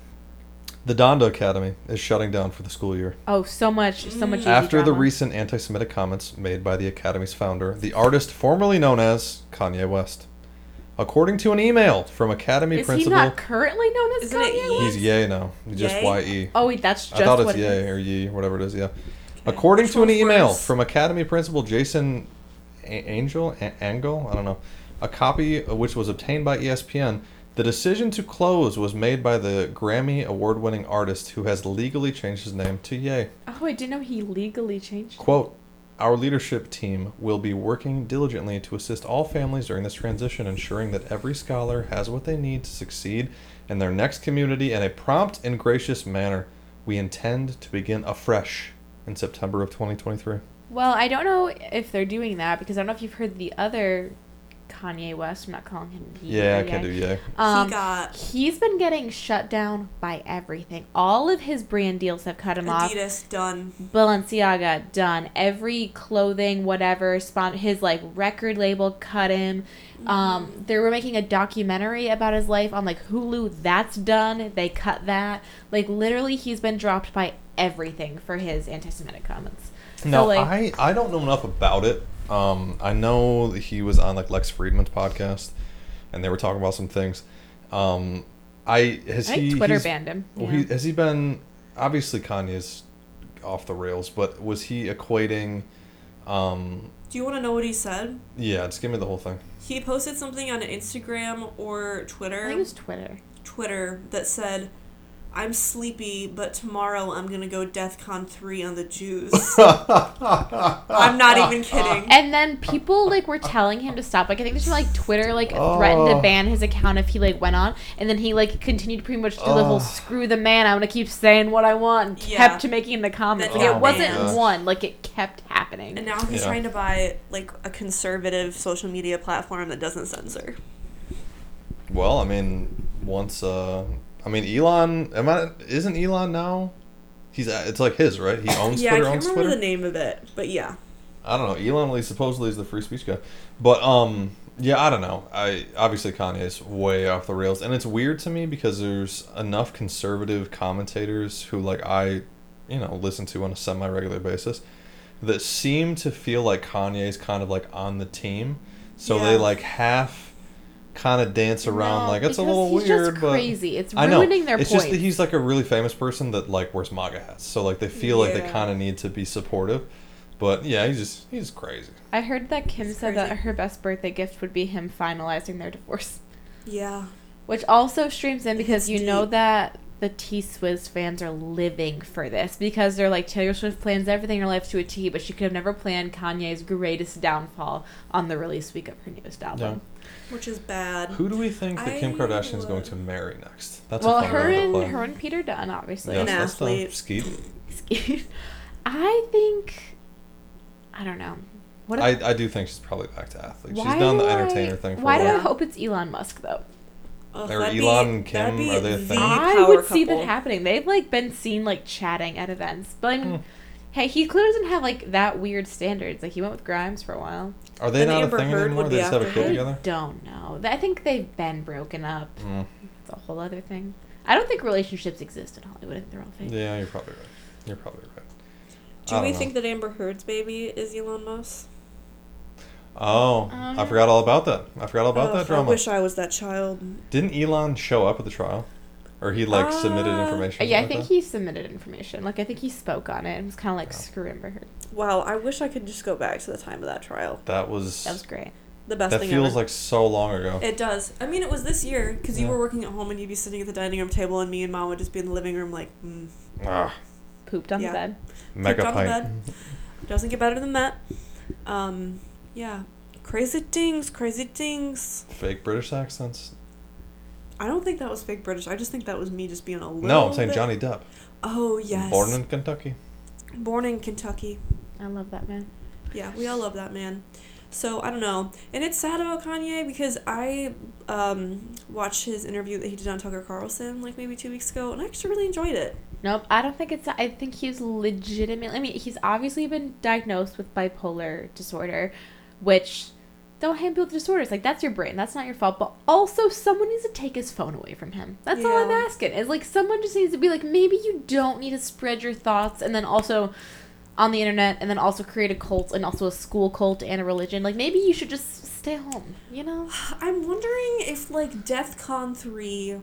The Donda Academy is shutting down for the school year. Oh, so much, so much. Easy After the drama. recent anti Semitic comments made by the Academy's founder, the artist formerly known as Kanye West. According to an email from Academy is he not currently known as Isn't it Kanye West? he's Ye now. He's just Ye? Y E. Oh wait, that's just I thought it's it Ye is. or Ye, whatever it is, yeah. According Which to an email worse? from Academy Principal Jason A- Angel, A- Angel, I don't know, a copy of which was obtained by ESPN, the decision to close was made by the Grammy award-winning artist who has legally changed his name to Ye. Oh, I didn't know he legally changed. Quote, our leadership team will be working diligently to assist all families during this transition, ensuring that every scholar has what they need to succeed in their next community in a prompt and gracious manner. We intend to begin afresh in September of 2023. Well, I don't know if they're doing that because I don't know if you've heard the other Kanye West. I'm not calling him. he Yeah, I or can do Ye. yeah. Um, he got He's been getting shut down by everything. All of his brand deals have cut him off. Adidas done. Balenciaga done. Every clothing, whatever, spon- his like record label cut him. Um, they were making a documentary about his life on like Hulu. That's done. They cut that. Like literally, he's been dropped by everything for his anti-Semitic comments. No, so, like, I I don't know enough about it. Um, I know that he was on like Lex Fridman's podcast, and they were talking about some things. Um, I has I think he Twitter banned him. Well, Yeah. he has he been obviously Kanye's off the rails, but was he equating? Um, Do you want to know what he said? yeah, just give me the whole thing. He posted something on Instagram or I Twitter. think it was Twitter. Twitter that said, "I'm sleepy, but tomorrow I'm gonna go DeathCon three on the Jews." I'm not even kidding. And then people like were telling him to stop. Like I think this was like Twitter like threatened to Oh. ban his account if he like went on, and then he like continued pretty much do the whole Oh. "screw the man, I'm gonna keep saying what I want." And Yeah. kept making the comments. Then Like he it wasn't banned. one. Like it kept happening. And now he's Yeah. trying to buy like a conservative social media platform that doesn't censor. Well, I mean, once uh, I mean Elon, am I? Isn't Elon now? He's uh, it's like his right. He owns yeah, Twitter. I can't remember Twitter. the name of it, but yeah. I don't know. Elon Lee supposedly is the free speech guy, but um, yeah, I don't know. I obviously Kanye's way off the rails, and it's weird to me because there's enough conservative commentators who like I, you know, listen to on a semi-regular basis, that seem to feel like Kanye's kind of like on the team, so they like half, kind of dance around No, like it's a because little he's weird, just but crazy. It's ruining I know. their it's points. just that he's like a really famous person that like wears MAGA hats, so like they feel like they kind of need to be supportive. But yeah, he's just he's crazy. I heard that Kim It's said that her best birthday gift would be him finalizing their divorce. Yeah. Which also streams in because It's you know that the T Swizz fans are living for this because they're like Taylor Swift plans everything in her life to a T, but she could have never planned Kanye's greatest downfall on the release week of her newest album. Which is bad. Who do we think that Kim I Kardashian is going to marry next? That's well, a fun her game to and play. her and Peter Dunn, obviously. An Yes, that's the- athlete. Skeet. I think I don't know. What if- I, I do think she's probably back to athlete. She's why done the do I- entertainer thing for Why a do while. I hope it's Elon Musk though? Ugh, Or that'd Elon be- and Kim, that'd be are they a the thing? I power would see that couple. happening. They've like been seen like chatting at events, but I mean, Hmm. Hey, he clearly doesn't have like that weird standards. Like he went with Grimes for a while. Are they And not Amber a thing Heard anymore? would They be just have a after kid together? I don't know. I think they've been broken up. Mm. It's a whole other thing. I don't think relationships exist in Hollywood. I think they're all fake. Yeah, you're probably right. You're probably right. Do we know. think that Amber Heard's baby is Elon Musk? Oh, I Um, forgot all about that. I forgot all about Ugh, that drama. I wish I was that child. Didn't Elon show up at the trial? Or he like submitted Uh, information? yeah, I think like he submitted information. Like I think he spoke on it and was kind of like Yeah. screw Amber Heard. Wow, I wish I could just go back to the time of that trial. that? that was That was great. The best that thing feels ever. like so long ago. It does. I mean, it was this year because you were working at home and you'd be sitting at the dining room table, and me and mom would just be in the living room, like, mm, ah, Pooped on Yeah. the bed. mega pooped on the bed. doesn't get better than that. Um, yeah, crazy things, crazy things. Fake British accents. I don't think that was fake British. I just think that was me just being a little. No, I'm saying bit- Johnny Depp. Oh yes. Born in Kentucky. Born in Kentucky. I love that man. Yeah, we all love that man. So I don't know, and it's sad about Kanye because I um, watched his interview that he did on Tucker Carlson like maybe two weeks ago, and I actually really enjoyed it. Nope, I don't think it's. I think he's legitimately. I mean, he's obviously been diagnosed with bipolar disorder, which don't hate people with disorders. Like that's your brain. That's not your fault. But also, someone needs to take his phone away from him. That's all I'm asking. Is like someone just needs to be like, maybe you don't need to spread your thoughts, and then also on the internet, and then also create a cult, and also a school cult and a religion. Like maybe you should just stay home. You know? I'm wondering if like DEF CON three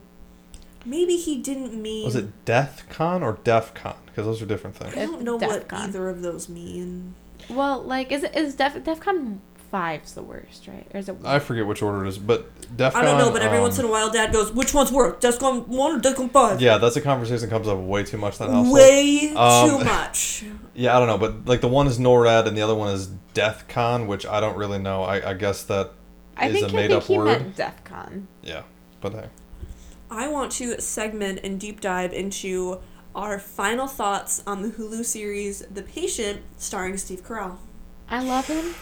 maybe he didn't mean. Was it Death Con or Def Con? Because those are different things. I don't know what DEFCON. either of those mean. Well, like, is it is Def DefCon five's the worst, right? Or is it? I forget which order it is, but Def Con. I don't know, but every um, once in a while, Dad goes, "Which one's worse, Descon one or Descon 5? Yeah, that's a conversation that comes up way too much in that household. Way Um, too much. Yeah, I don't know, but like the one is NORAD and the other one is Death Con, which I don't really know. I, I guess that I is think a I made think up he word. meant DefCon. Yeah, but hey. I want to segment and deep dive into our final thoughts on the Hulu series The Patient, starring Steve Carell. I love him.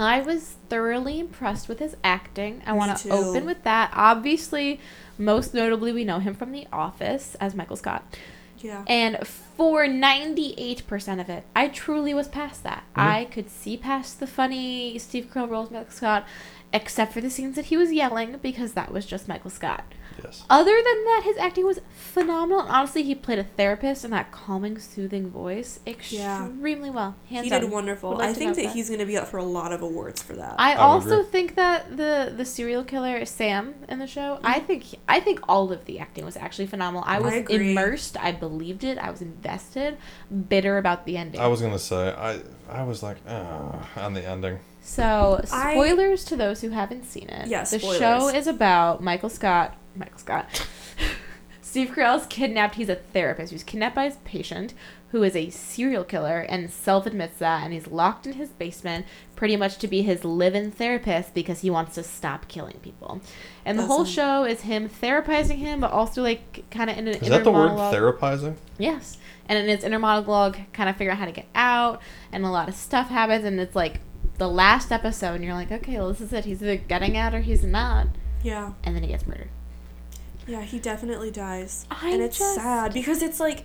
I was thoroughly impressed with his acting. I want to open with that. Obviously, most notably, we know him from The Office as Michael Scott. Yeah. And for 98% of it, I truly was past that. Mhm. I could see past the funny Steve Carell roles of Michael Scott, except for the scenes that he was yelling, because that was just Michael Scott. Yes. Other than that, his acting was phenomenal. And honestly, he played a therapist in that calming, soothing voice Yeah. extremely well. Hands he did down. wonderful. Like I think that, that. he's going to be up for a lot of awards for that. I I also agree. think that the the serial killer Sam in the show. I Mm-hmm. think I think all of the acting was actually phenomenal. I was agree. immersed. I believed it. I was invested. Bitter about the ending. I was gonna say I I was like ah on the ending. so I- spoilers to those who haven't seen it. Yeah, the spoilers. show is about Michael Scott. Michael Scott. Steve Carell's kidnapped. He's a therapist. He was kidnapped by his patient, who is a serial killer and self admits that. And he's locked in his basement, pretty much to be his live in therapist because he wants to stop killing people. And the whole Awesome. show is him therapizing him, but also like kind of in an Is inner that the word therapizing? Yes. And in his inner monologue, kind of figure out how to get out, and a lot of stuff happens, and it's like the last episode, and you're like, okay, well, this is it. He's either getting out or he's not. yeah. And then he gets murdered. Yeah, he definitely dies. I and it's just- sad because it's like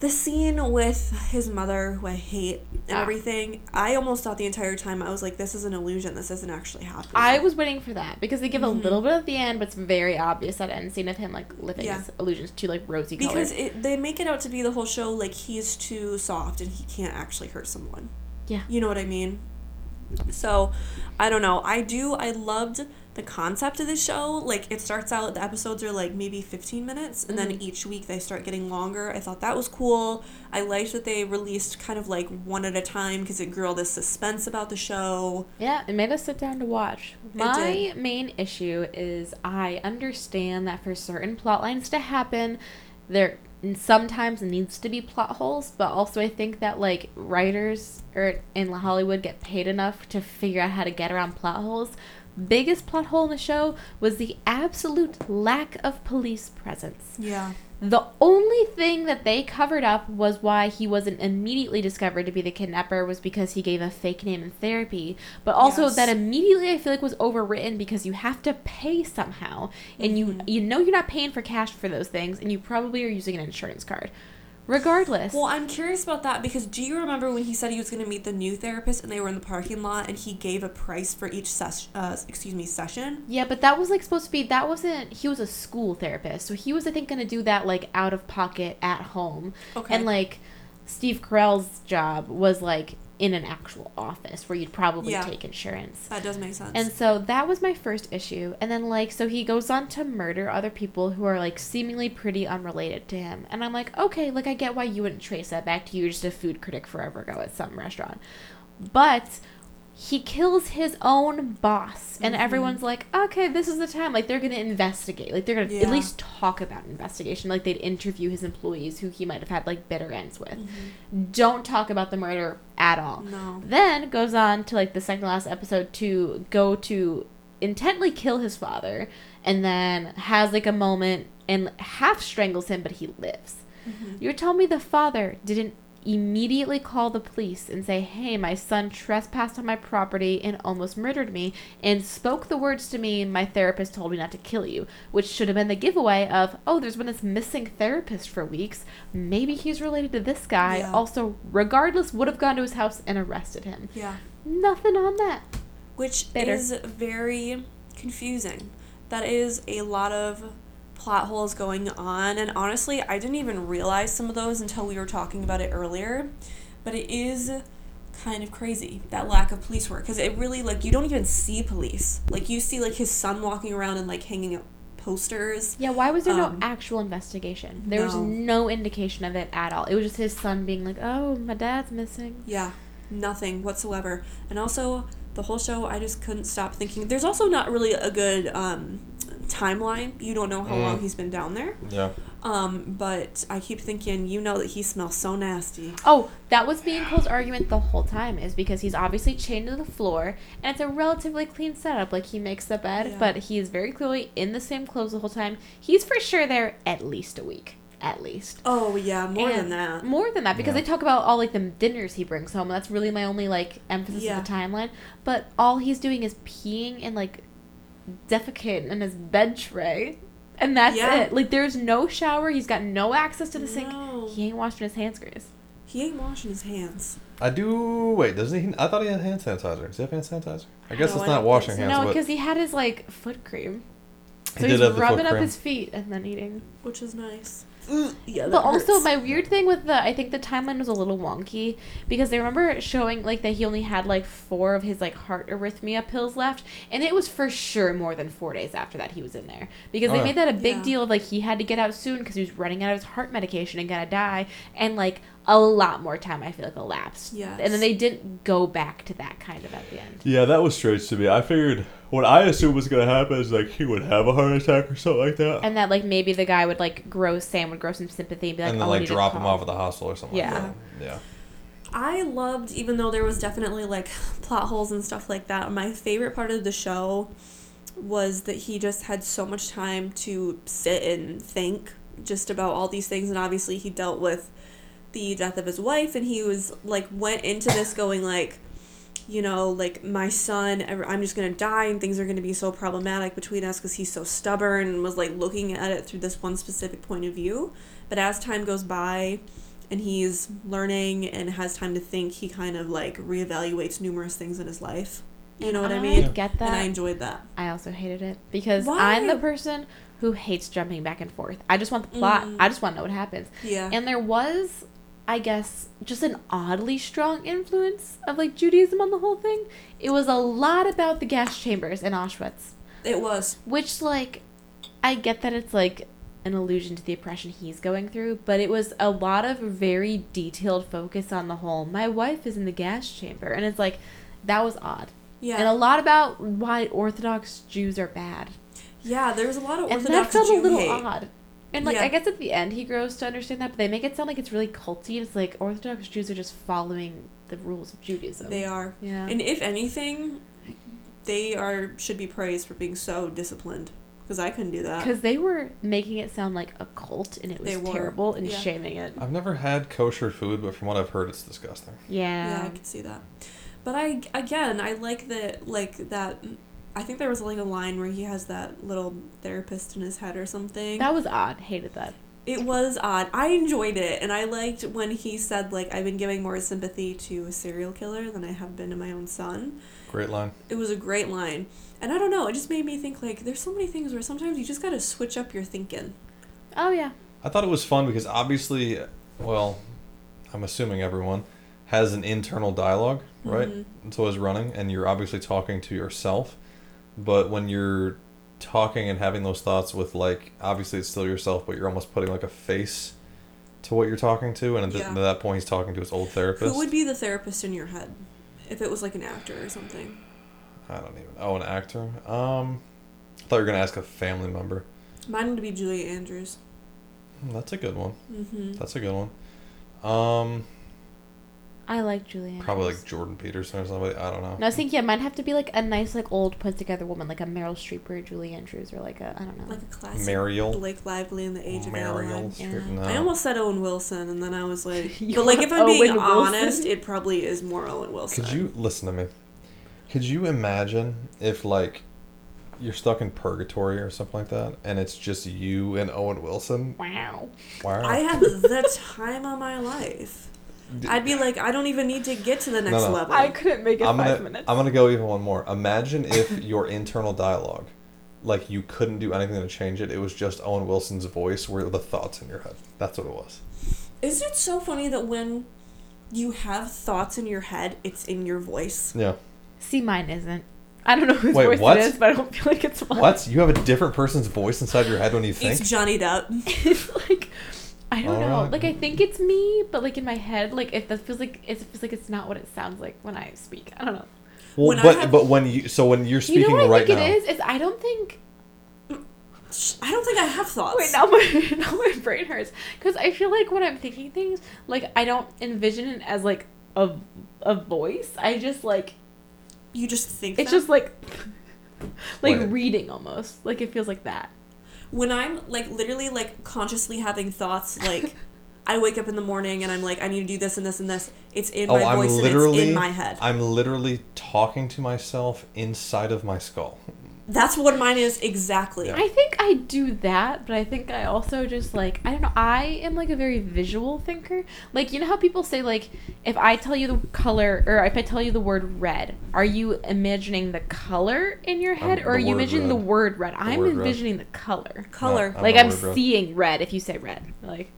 the scene with his mother, who I hate, and everything. I almost thought the entire time I was like, "This is an illusion. This isn't actually happening." I was waiting for that because they give Mhm. a little bit at the end, but it's very obvious that end scene of him like living Yeah. his illusions to like rosy because it, they make it out to be the whole show like he's too soft and he can't actually hurt someone. Yeah. You know what I mean? So, I don't know. I do. I loved the concept of the show. Like, it starts out, the episodes are like maybe 15 minutes, and then Mhm. each week they start getting longer. I thought that was cool. I liked that they released kind of like one at a time because it grew all this suspense about the show. Yeah, it made us sit down to watch. My main issue is I understand that for certain plot lines to happen, there sometimes needs to be plot holes, but also I think that like writers or in Hollywood get paid enough to figure out how to get around plot holes. Biggest plot hole in the show was the absolute lack of police presence. Yeah. The only thing that they covered up was why he wasn't immediately discovered to be the kidnapper was because he gave a fake name in therapy. But also Yes. that immediately I feel like was overwritten because you have to pay somehow and you Mhm. you know you're not paying for cash for those things and you probably are using an insurance card. Regardless. Well, I'm curious about that because do you remember when he said he was going to meet the new therapist and they were in the parking lot and he gave a price for each ses- uh, excuse me session? Yeah, but that was like supposed to be that wasn't he was a school therapist. So he was I think going to do that like out of pocket at home. Okay. And like Steve Carell's job was like in an actual office where you'd probably Yeah. take insurance. that does make sense. And so that was my first issue. And then like so he goes on to murder other people who are like seemingly pretty unrelated to him. And I'm like, okay, like I get why you wouldn't trace that back to you, just a food critic forever ago at some restaurant. But he kills his own boss and Mhm. everyone's like okay this is the time like they're gonna investigate like they're gonna at least talk about investigation like they'd interview his employees who he might have had like bitter ends with Mhm. don't talk about the murder at all no. then goes on to like the second to last episode to go to intently kill his father and then has like a moment and half strangles him but he lives Mhm. you're telling me the father didn't immediately call the police and say hey my son trespassed on my property and almost murdered me and spoke the words to me my therapist told me not to kill you which should have been the giveaway of oh there's been this missing therapist for weeks maybe he's related to this guy Yeah. also regardless would have gone to his house and arrested him Yeah. nothing on that Which Bitter. is very confusing. That is a lot of plot holes going on and honestly, I didn't even realize some of those until we were talking about it earlier. But it is kind of crazy that lack of police work because it really like you don't even see police. Like you see like his son walking around and like hanging up posters. Yeah, why was there Um, no actual investigation? There was no. no indication of it at all. It was just his son being like, "Oh, my dad's missing." Yeah, nothing whatsoever. And also, the whole show, I just couldn't stop thinking. There's also not really a good um, timeline. You don't know how Mm. long he's been down there. Yeah. Um, but I keep thinking, you know that he smells so nasty. Oh, that was me and Cole's argument the whole time is because he's obviously chained to the floor and it's a relatively clean setup. Like he makes the bed, Yeah. but he is very clearly in the same clothes the whole time. He's for sure there at least a week. At least. Oh yeah, more than that. More than that, because Yeah. they talk about all like the dinners he brings home. That's really my only like emphasis Yeah. of the timeline. But all he's doing is peeing and like defecating in his bed tray, and that's Yeah. it. Like there's no shower. He's got no access to the sink. No. He ain't washing his hands, Grace. He ain't washing his hands. I do. Wait, doesn't he? I thought he had hand sanitizer. Does he have hand sanitizer? I guess No, it's not washing think so. hands, no, because he had his like foot cream. he So did he's have the rubbing foot up cream. his feet and then eating. Which is nice. Yeah, that But also, my weird thing with the, I think the timeline was a little wonky because they remember showing like that he only had like four of his like heart arrhythmia pills left, and it was for sure more than four days after that he was in there because Oh, they yeah. made that a big Yeah. deal of like he had to get out soon because he was running out of his heart medication and gonna die, and like a lot more time I feel like elapsed. Yes. and then they didn't go back to that kind of at the end. Yeah, that was strange to me. I figured what I assumed was gonna happen is like he would have a heart attack or something like that, And that like maybe the guy would like grow Sam would grow some sympathy and be like, and then oh, like drop him off at the hospital or something. Yeah. Like that. Yeah. I loved, even though there was definitely like plot holes and stuff like that. My favorite part of the show was that he just had so much time to sit and think just about all these things, and obviously he dealt with the death of his wife, and he was like went into this going like, you know, like my son, I'm just gonna die, and things are gonna be so problematic between us because he's so stubborn, and was like looking at it through this one specific point of view. But as time goes by, and he's learning and has time to think, he kind of like reevaluates numerous things in his life. You know what I I mean? get that. And I enjoyed that. I also hated it because Why? I'm the person who hates jumping back and forth. I just want the plot. Mm. I just want to know what happens. Yeah. And there was, I guess, just an oddly strong influence of like Judaism on the whole thing. It was a lot about the gas chambers in Auschwitz, it was. which like, I get that it's like an allusion to the oppression he's going through, but it was a lot of very detailed focus on the whole. My wife is in the gas chamber, and it's like, that was odd. Yeah. And a lot about why Orthodox Jews are bad. yeah, there was a lot of Orthodox Jews. And that felt Jew a little hate. odd. And like Yeah. I guess at the end he grows to understand that, but they make it sound like it's really culty. It's like Orthodox Jews are just following the rules of Judaism. They are. Yeah. And if anything, they are should be praised for being so disciplined. Because I couldn't do that. Because they were making it sound like a cult, and it was terrible and yeah. shaming it. I've never had kosher food, but from what I've heard, it's disgusting. Yeah, yeah, I can see that. But I again, I like that like that. I think there was like a line where he has that little therapist in his head or something. That was odd. Hated that. It was odd. I enjoyed it, and I liked when he said like I've been giving more sympathy to a serial killer than I have been to my own son. Great line. It was a great line, and I don't know. It just made me think like there's so many things where sometimes you just gotta switch up your thinking. Oh yeah. I thought it was fun because obviously, well, I'm assuming everyone has an internal dialogue, right? Mhm. So is running, and you're obviously talking to yourself. But when you're talking and having those thoughts with like, obviously it's still yourself, but you're almost putting like a face to what you're talking to, and at, Yeah. at that point he's talking to his old therapist. Who would be the therapist in your head, if it was like an actor or something? I don't even. Oh, an actor. Um, I thought you were gonna ask a family member. Mine would be Julia Andrews. Hmm, That's a good one. Mm-hmm. That's a good one. Um, I like Julianne. probably like Jordan Peterson or somebody. I don't know. No, I was thinking yeah, it might have to be like a nice, like old put together woman, like a Meryl Streep or a Julie Andrews, or like a I don't know. Like a classic Mariel. Blake Lively in the Age of Mariel. Yeah. no. I almost said Owen Wilson, and then I was like, but like if I'm want being Wilson? honest, it probably is more Owen Wilson. Could you listen to me? Could you imagine if like you're stuck in purgatory or something like that, and it's just you and Owen Wilson? wow. Wow. I had the time of my life. I'd be like, I don't even need to get to the next no. level. I couldn't make it I'm five gonna minutes. I'm gonna go even one more. Imagine if your internal dialogue, like you couldn't do anything to change it. It was just Owen Wilson's voice were the thoughts in your head. That's what it was. Isn't it so funny that when you have thoughts in your head, it's in your voice? Yeah. See, mine isn't. I don't know whose Wait, voice what? it is, but I don't feel like it's mine. What? You have a different person's voice inside your head when you think? It's Johnny Depp. it's like I don't know. Alright. Like I think it's me, but like in my head, like it that feels like it feels like it's not what it sounds like when I speak. I don't know. Well, When but have- but when you so when you're speaking You speaking know what I right think now, it is? Is I don't think I don't think I have thoughts. Wait, now my now my brain hurts because I feel like when I'm thinking things, like I don't envision it as like a a voice. I just like You just think it's them? just like like Wait. reading almost. Like it feels like that. When I'm like literally like consciously having thoughts like I wake up in the morning and I'm like I need to do this and this and this. It's in oh, my I'm voice and it's in my head. I'm literally talking to myself inside of my skull. That's what mine is exactly. Yeah. I think I do that, but I think I also just like I don't know. I am like a very visual thinker. Like you know how people say like if I tell you the color or if I tell you the word red, are you imagining the color in your head Um, or are you word imagining the word red? I'm word red. envisioning the color. Color. No, I'm like I'm word red. seeing red if you say red. Like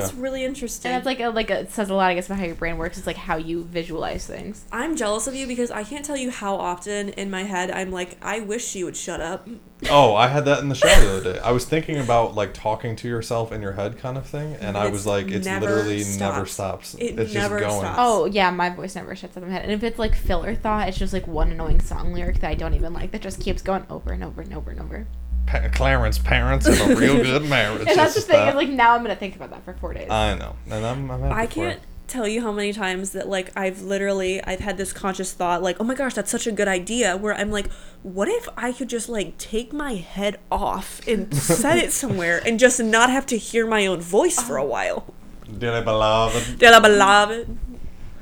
That's Yeah. really interesting. and that's like a like a, it says a lot I guess about how your brain works. It's like how you visualize things. I'm jealous of you because I can't tell you how often in my head I'm like, I wish she would shut up. Oh, I had that in the shower the other day. I was thinking about like talking to yourself in your head kind of thing, and I was like, it's never literally stops. never stops. It it's never just going. stops. Oh yeah, my voice never shuts up in my head. And if it's like filler thought, it's just like one annoying song lyric that I don't even like that just keeps going over and over and over and over. Pa- Clarence parents have a real good marriage. and that's the thing. that. Is like now I'm gonna think about that for four days. I know, and I'm, I'm happy I can't it. tell you how many times that like I've literally I've had this conscious thought like, "Oh my gosh, that's such a good idea." Where I'm like, "What if I could just like take my head off and set it somewhere and just not have to hear my own voice for a while?" Did I beloved? Did I believe it?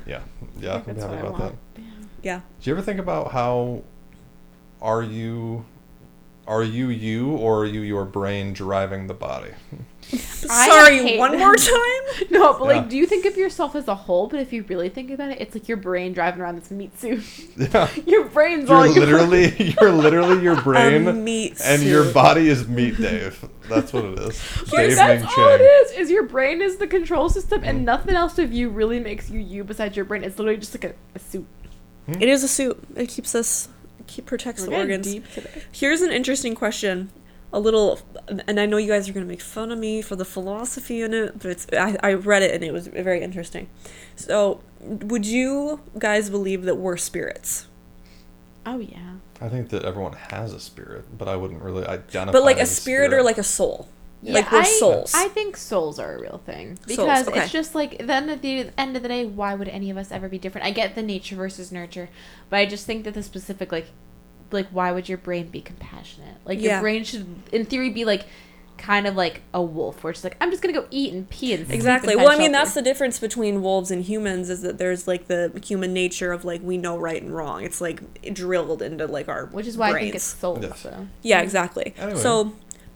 Yeah, yeah, I'm That's happy about that. want. Yeah. Do you ever think about how are you are you you or are you your brain driving the body? Sorry, one that. more time. No, but Yeah. like, do you think of yourself as a whole? But if you really think about it, it's like your brain driving around this meat suit. Yeah. your brain's all You're literally you're literally your brain A meat and your body is meat Dave. That's what it is. Dave That's Ming all it Chang. is. Is your brain is the control system, Mm. and nothing else of you really makes you you besides your brain. It's literally just like a, a suit. It is a suit. It keeps us keep protects We're the organs. deep today. Here's an interesting question. A little, and I know you guys are gonna make fun of me for the philosophy in it, but it's I, I read it and it was very interesting. So, would you guys believe that we're spirits? Oh yeah. I think that everyone has a spirit, but I wouldn't really identify. But like a as spirit, or like a soul? Like Yeah, we're I- souls. I think souls are a real thing Souls, because okay. it's just like then at the end of the day, why would any of us ever be different? I get the nature versus nurture, but I just think that the specific like, like why would your brain be compassionate? Like Yeah. your brain should, in theory, be like, kind of like a wolf, where it's like I'm just gonna go eat and pee and sleep Exactly. Well, I mean, shelter." that's the difference between wolves and humans is that there's like the human nature of like we know right and wrong. It's like drilled into like our which is why brains. I think it's souls. Yes. So Yeah, exactly. Anyway. So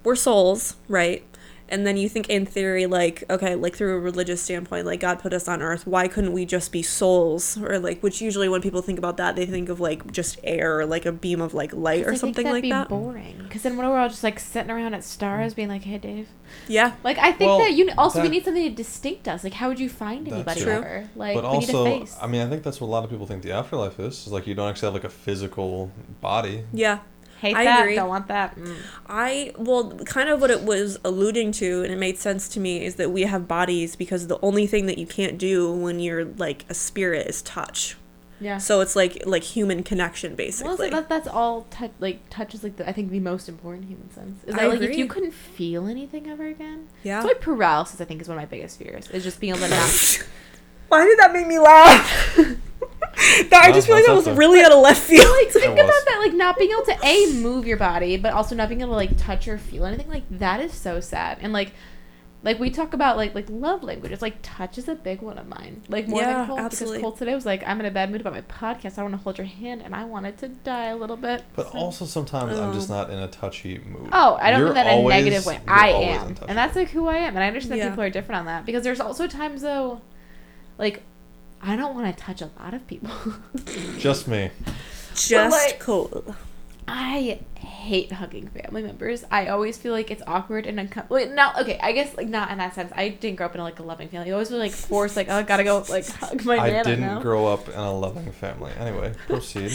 we're souls, right? And then you think in theory, like, okay, like through a religious standpoint, like God put us on earth, why couldn't we just be souls? Or like, which usually when people think about that, they think of like just air or like a beam of like light or I something think that'd like be that. boring. Because then what are we all just like sitting around at stars, being like, "Hey, Dave." Yeah. Like I think Well, that you also we need something to distinct us. Like how would you find That's anybody true. ever? Like but we also, need a face. I mean, I think that's what a lot of people think the afterlife is. Is like you don't actually have like a physical body. Yeah. Hate I that. agree. Don't want that. Mm. I, well, kind of what it was alluding to, and it made sense to me, is that we have bodies because the only thing that you can't do when you're like a spirit is touch. Yeah. So it's like like human connection Well, basically. so that, that's all. Touch like touch is like the, I think the most important human sense. Is I that like if you couldn't feel anything ever again? yeah. So like paralysis, I think is one of my biggest fears. Is just being able to not. Why did that make me laugh? that, I just feel like that was really out of left field. like think was. about that, like not being able to a move your body, but also not being able to like touch or feel anything. Like that is so sad. And like, like we talk about like like love languages. Like touch is a big one of mine. Like more Yeah, than cold absolutely. because cold today was like, I'm in a bad mood about my podcast. I want to hold your hand, and I wanted to die a little bit. But so- also sometimes I'm just Oh. not in a touchy mood. Oh, I don't You're mean that in a negative way. I am, and that's like who I am. And I understand Yeah. people are different on that because there's also times though, like, I don't want to touch a lot of people. just me. Just like- cool. I hate hugging family members. I always feel like it's awkward and uncomfortable. Wait, now, okay, I guess like not in that sense. I didn't grow up in like a loving family. I always feel like forced, like oh, I gotta go like hug my I nana didn't now. grow up in a loving family. Anyway, proceed.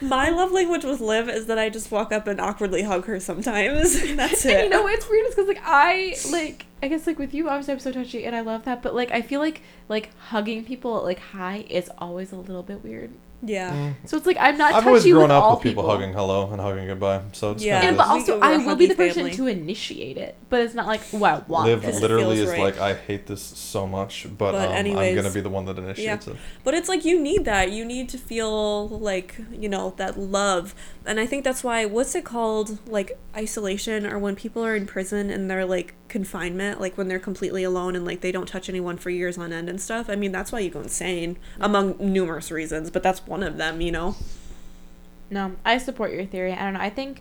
My love language with Liv is that I just walk up and awkwardly hug her sometimes. That's it. And you know what's weird is because like I like I guess like with you obviously I'm so touchy and I love that but like I feel like like hugging people like high is always a little bit weird. Yeah. Mm. So it's like I'm not I've touchy always grown with up all with people, hugging hello and hugging goodbye. So it's Yeah. kind And but also we're a I will be the person family. to initiate it, but it's not like wow, want Liv Because it literally is right. like, I hate this so much, but, But um, I'm gonna be the one that initiates it. But it's like you need that. You need to feel like, you know, that love. And I think that's why what's it called? Like isolation or when people are in prison and they're like confinement, like when they're completely alone and like they don't touch anyone for years on end and stuff. I mean, that's why you go insane among numerous reasons, but that's one of them, you know. No, I support your theory. I don't know. I think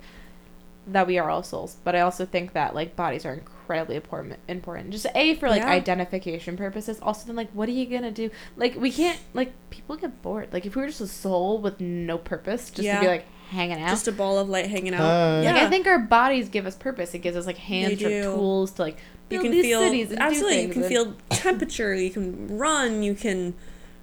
that we are all souls, but I also think that like bodies are incredibly important. Important, just a for like Yeah. identification purposes. Also, then like, what are you gonna do? Like, we can't like people get bored. Like, if we were just a soul with no purpose, just to be like hanging out. Just a ball of light hanging out. Hi. yeah. Like I think our bodies give us purpose. It gives us like hands They or do. tools to like you build can these feel cities and do absolutely you can and- feel temperature, you can run, you can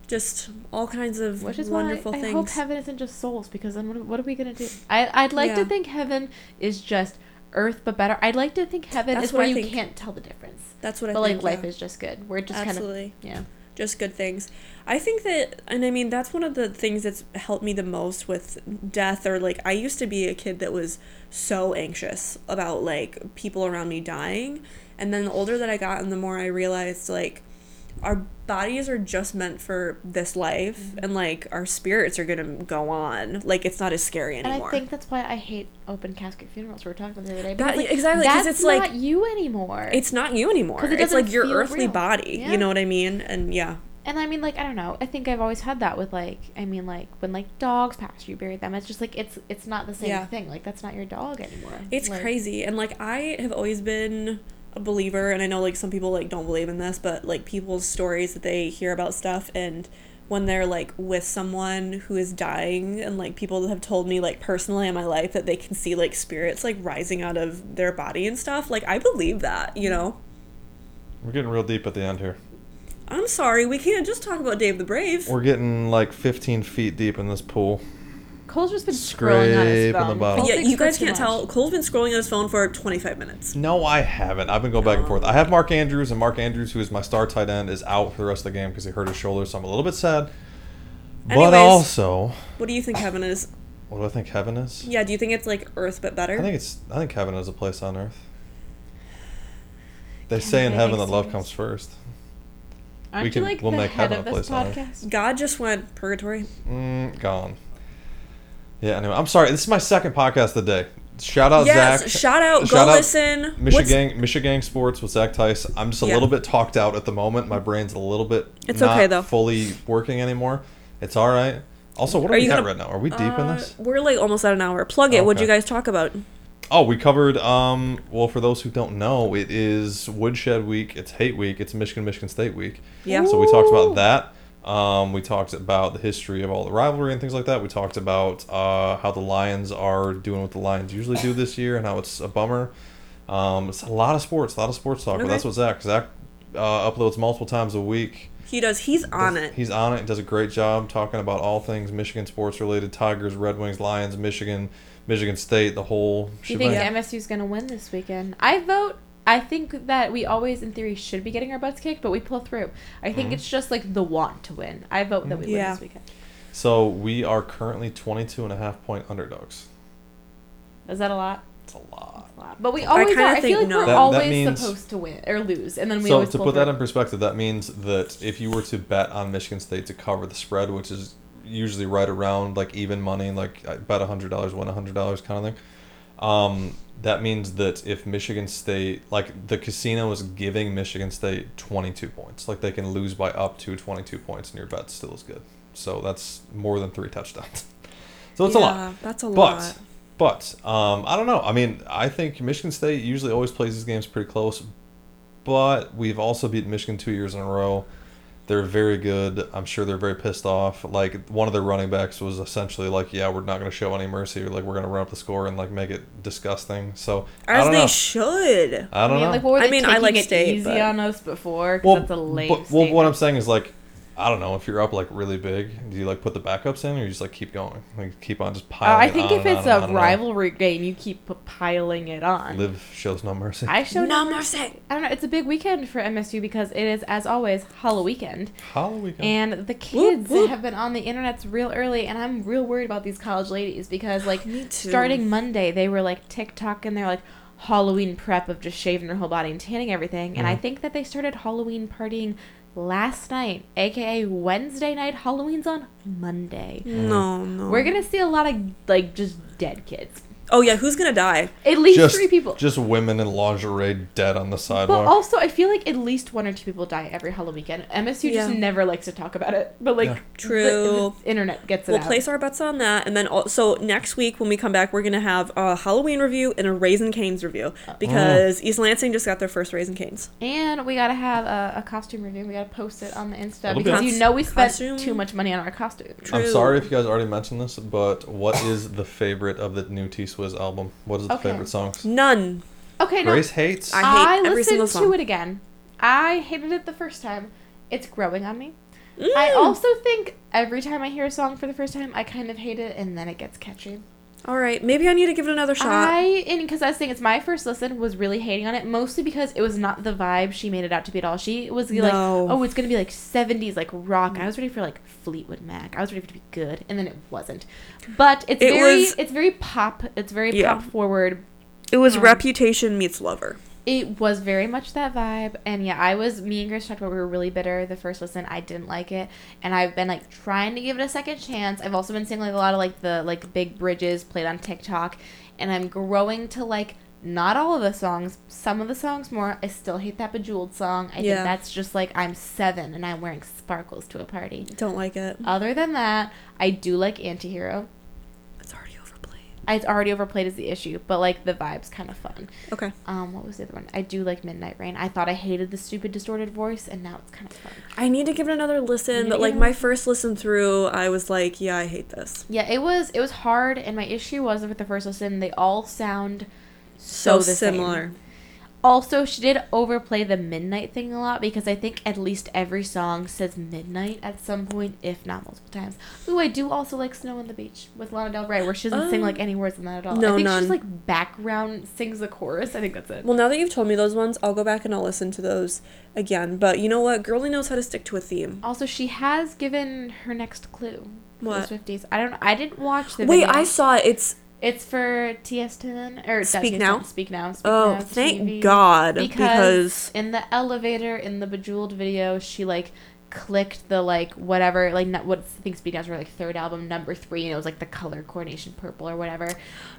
just all kinds of Which is wonderful why I things. hope heaven isn't just souls because then what, what are we gonna do? I I'd like to think heaven is just earth but better. I'd like to think heaven That's is where I you think. can't tell the difference. That's what I But think. like life yeah. is just good. We're just kind of yeah. just good things. I think that, and I mean, that's one of the things that's helped me the most with death. Or like, I used to be a kid that was so anxious about like people around me dying, and then the older that I got, and the more I realized like our bodies are just meant for this life, Mm-hmm. and like our spirits are gonna go on. Like it's not as scary anymore And. I think that's why I hate open casket funerals. We were talking about the other day. That- because, like, exactly, 'cause That's it's, like- not you anymore. it's not you anymore. it It's like your earthly real. body. Yeah. You know what I mean? And yeah, And I mean, like, I don't know. I think I've always had that with like, I mean, like when like dogs pass, you bury them. It's just like it's it's not the same Yeah. thing. Like that's not your dog anymore. It's Like, crazy. And like I have always been a believer and I know like some people like don't believe in this, but like people's stories that they hear about stuff and when they're like with someone who is dying and like people have told me like personally in my life that they can see like spirits like rising out of their body and stuff, like I believe that, you mm. know. We're getting real deep at the end here. I'm sorry, we can't just talk about Dave the Brave. We're getting like 15 feet deep in this pool. Cole's just been scrolling on his Scraping the phone. bottom. Cole yeah, thinks you we're guys too can't much. tell. Cole's been scrolling on his phone for 25 minutes. No, I haven't. I've been going back and forth. I have Mark Andrews, and Mark Andrews, who is my star tight end, is out for the rest of the game because he hurt his shoulder, so I'm a little bit sad. But Anyways. also, What do you think heaven is? what do I think heaven is? Yeah, do you think it's like Earth but better? I think it's. I think heaven is a place on earth. They Can say in heaven that love sense? comes first. Aren't We you can- like we'll the make head heaven of this place on podcast? God just went purgatory. Mm, gone. Yeah. Anyway, I'm sorry. This is my second podcast of the day. Shout out yes, Zach. shout out. Shout go out listen. What's- Michigan, Michigan Sports with Zach Tice. I'm just a Yeah. little bit talked out at the moment. My brain's a little bit It's not okay, though. fully working anymore. It's all right. Also, what are, Are we you at gonna- right now? Are we deep in Uh, this? We're like almost at an hour. Plug it. What'd you guys talk about? Oh, we covered. Um, well, for those who don't know, it is Woodshed Week. It's Hate Week. It's Michigan Michigan State Week. Yeah. So we talked about that. Um, we talked about the history of all the rivalry and things like that. We talked about uh, how the Lions are doing what the Lions usually do this year and how it's a bummer. Um, it's a lot of sports, a lot of sports talk. But that's what Zach Zach uh, uploads multiple times a week. He does. He's on Does- it. He's on it. Does a great job talking about all things Michigan sports related: Tigers, Red Wings, Lions, Michigan, Michigan State, the whole. Do you think shebang. MSU's gonna win this weekend? I vote. I think that we always, in theory, should be getting our butts kicked, but we pull through. I think Mhm. it's just like the want to win. I vote that we win this weekend. So we are currently 22 and a half point underdogs. Is that a lot? It's a lot. A lot. But we always kinda are. I feel like no. we're That- that always means- supposed to win or lose, and then we So always to pull put that in perspective, that means that if you were to bet on Michigan State to cover the spread, which is usually right around like even money, like bet hundred dollars, win hundred dollars kind of thing. Um, that means that if Michigan State, like the casino is giving Michigan State twenty two points, like they can lose by up to twenty two points, and your bet still is good. So that's more than three touchdowns. so it's a lot. Yeah, That's a But lot. but um, I don't know. I mean, I think Michigan State usually always plays these games pretty close, but we've also beaten Michigan two years in a row. They're very good. I'm sure they're very pissed off. Like one of their running backs was essentially like, "Yeah, we're not going to show any mercy. Like we're going to run up the score and like make it disgusting." So I As don't they know. should. I don't I mean, know. like, what were I mean, I like it state, easy but- on us before. well, that's a lame but, well, what. I'm saying is like, I don't know if you're up like really big. Do you like put the backups in, or you just like keep going, like keep on just piling? Uh, piling? I think on if and it's on a on and on. rivalry game, you keep p- piling it on. Live shows no mercy. I show No no mercy. I don't know. It's a big weekend for MSU because it is, as always, Halloween. Weekend. Halloween. And the kids whoop. have been on the internets real early, and I'm real worried about these college ladies because, like, starting Monday, they were like TikTok and they're like Halloween prep of just shaving their whole body and tanning everything. And I Mhm. think that they started Halloween partying last night, aka Wednesday night. Halloween's on Monday. No, mm. no. We're gonna see a lot of like just dead kids. Oh yeah, who's gonna die? At least just three people. just women in lingerie dead on the sidewalk. But sidewalk. also, I feel like at least one or two people die every Halloween weekend. MSU just never likes to talk about it, but like Yeah. True. the internet gets it We'll out. place our bets on that, and then also next week when we come back, we're gonna have a Halloween review and a Raising Cane's review because East Lansing just got their first Raising Cane's. and we gotta have a, a costume review. We gotta post it on the Insta It'll be- because you know we spent Costume. too much money on our costume. True. I'm sorry if you guys already mentioned this, but what is the favorite of the new T Swizz album? What is the Okay. favorite songs? None. Okay, no, Grace hates. I I, hate every listened single to song. it again. I hated it the first time. It's growing on me. Mm. I also think every time I hear a song for the first time, I kind of hate it, and then it gets catchy. All right, maybe I need to give it another shot. I and because I was saying it's my first listen was really hating on it mostly because it was not the vibe she made it out to be at all. She was like, oh, it's gonna be like '70s like rock. I was ready for like Fleetwood Mac. I was ready for it to be good, and then it wasn't. But it's It very was- it's very pop. It's very Yeah. pop forward. it was um, Reputation meets Lover. It was very much that vibe, and yeah, I was. Me and Grace talked about we were really bitter the first listen. I didn't like it, and I've been like trying to give it a second chance. I've also been seeing like a lot of like the like big bridges played on TikTok, and I'm growing to like not all of the songs, some of the songs more. I still hate that bejeweled song. I Yeah. think that's just like I'm seven and I'm wearing sparkles to a party. Don't like it. Other than that, I do like Antihero. It's already overplayed. It's already overplayed is the issue, but like the vibe's kind of fun. Okay. Um, what was the other one? I do like Midnight Rain. I thought I hated the stupid distorted voice, and now it's kind of fun. I need to give it another listen, but like my first listen through, I was like, yeah, I hate this. Yeah, it was it was hard, and my issue was with the first listen, they all sound So, so, the same. Also, she did overplay the midnight thing a lot because I think at least every song says midnight at some point, if not multiple times. Ooh, I do also like Snow on the Beach with Lana Del Rey, where she doesn't sing Oh. like um, any words in that at all. No, I think none. she's like background sings the chorus. I think that's it. Well, now that you've told me those ones, I'll go back and I'll listen to those again. But you know what? Girlie knows how to stick to a theme. Also, she has given her next clue. What? Swifties. I don't. I didn't watch the. Wait, video. I saw it. It's It's for TS10 or Speak TS10, Now? Speak now. Speak oh, Now thank TV. God, Because, because in the elevator in the Bejeweled video, she like clicked the like whatever like not what I think Speak Now's her like third album number three, and it was like the color coordination purple or whatever,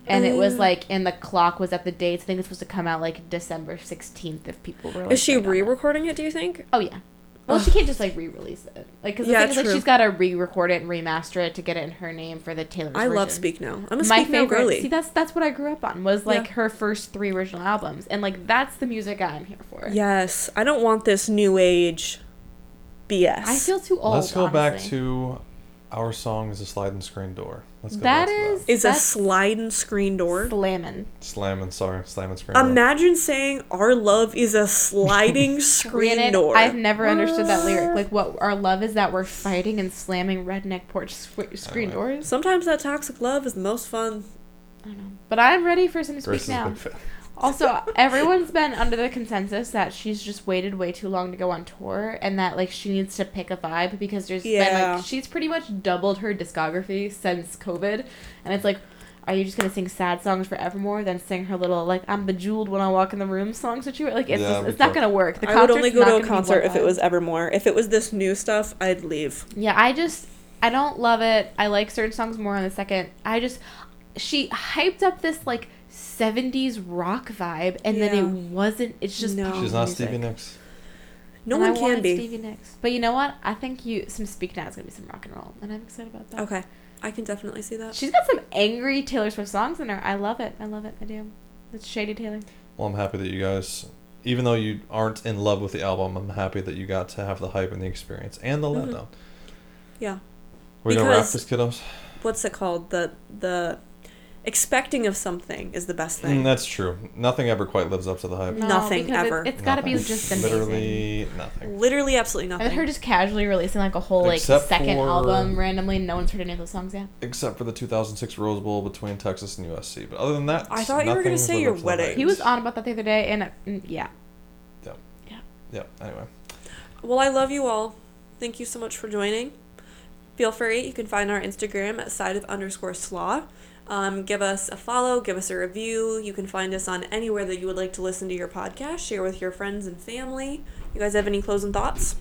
and it was like and the clock was at the dates. I think it's supposed to come out like December sixteenth if people were. Like, is she right on it. re-recording it? Do you think? Oh yeah. Well, she can't just like re-release it, like because the Yeah, thing is like she's got to re-record it and remaster it to get it in her name for the Taylor. I love Speak Now. I'm a my Speak Now favorite. girly. See, that's that's what I grew up on. Was like Yeah. her first three original albums, and like that's the music I'm here for. Yes, I don't want this new age BS. I feel too old. Let's go back to our song is a sliding screen door. Let's go That back to is- is a That's- sliding screen door. slamming. slamming. Sorry, slamming screen door. Imagine saying our love is a sliding screen Granted, door. I've never understood that lyric. Ah. Like, what our love is that we're fighting and slamming redneck porch sw- screen know. doors. Sometimes that toxic love is the most fun. I don't know, but I'm ready for some to Grace speak is a now. big fan. Also, everyone's been under the consensus that she's just waited way too long to go on tour, and that like she needs to pick a vibe because there's been like she's pretty much doubled her discography since COVID, and it's like, are you just gonna sing sad songs for Evermore, then sing her little like I'm bejeweled when I walk in the room songs with you? Like it's Yeah, just, it's not gonna work. The I would only go to a gonna be one concert if it was Evermore. If it was this new stuff, I'd leave. Yeah, I just I don't love it. I like certain songs more on the second. I just she hyped up this like 70s rock vibe and then it wasn't it's just No. She's not music. Stevie Nicks. No And I one can be. Stevie Nicks. But you know what? I think you some Speak Now is gonna be some rock and roll, and I'm excited about that. Okay, I can definitely see that. She's got some angry Taylor Swift songs in her. I love it. I love it. I do. It's Shady Taylor. Well, I'm happy that you guys, even though you aren't in love with the album, I'm happy that you got to have the hype and the experience and the Mhm. letdown. Yeah. We're gonna wrap Because- this, kiddos. What's it called? The the expecting of something is the best thing. Mm, that's true. Nothing ever quite lives up to the hype. No, Nothing ever. It, it's got to be just amazing. Literally nothing. Literally, absolutely nothing. And her just casually releasing like a whole like Except second for- album randomly. No one's heard any of those songs yet. Except for the 2006 Rose Bowl between Texas and USC. But other than that, I thought you were gonna say your up to the wedding. He was on about that the other day, and uh, mm, yeah, Yep. Anyway. Well, I love you all. Thank you so much for joining. Feel free. You can find our Instagram at side of underscore slaw. Um, give us a follow, give us a review. You can find us on anywhere that you would like to listen to your podcast. Share with your friends and family. You guys have any closing thoughts?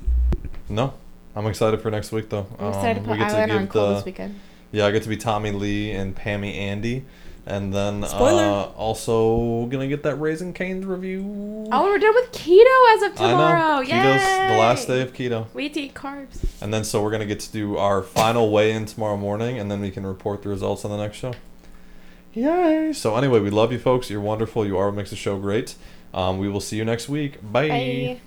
No. I'm excited for next week though. I'm excited Um, to we put get to eyeliner on give the this weekend. yeah, I get to be Tommy Lee and Pammy Andy, and then Spoiler. uh, also gonna get that Raising Cane's review. Oh, we're done with keto as of tomorrow. I know. Keto's the last day of keto. We eat to eat carbs. And then so we're gonna get to do our final weigh-in tomorrow morning, and then we can report the results on the next show. Yay! So anyway, we love you folks. You're wonderful. You are what makes the show great. Um, we will see you next week. Bye. Bye.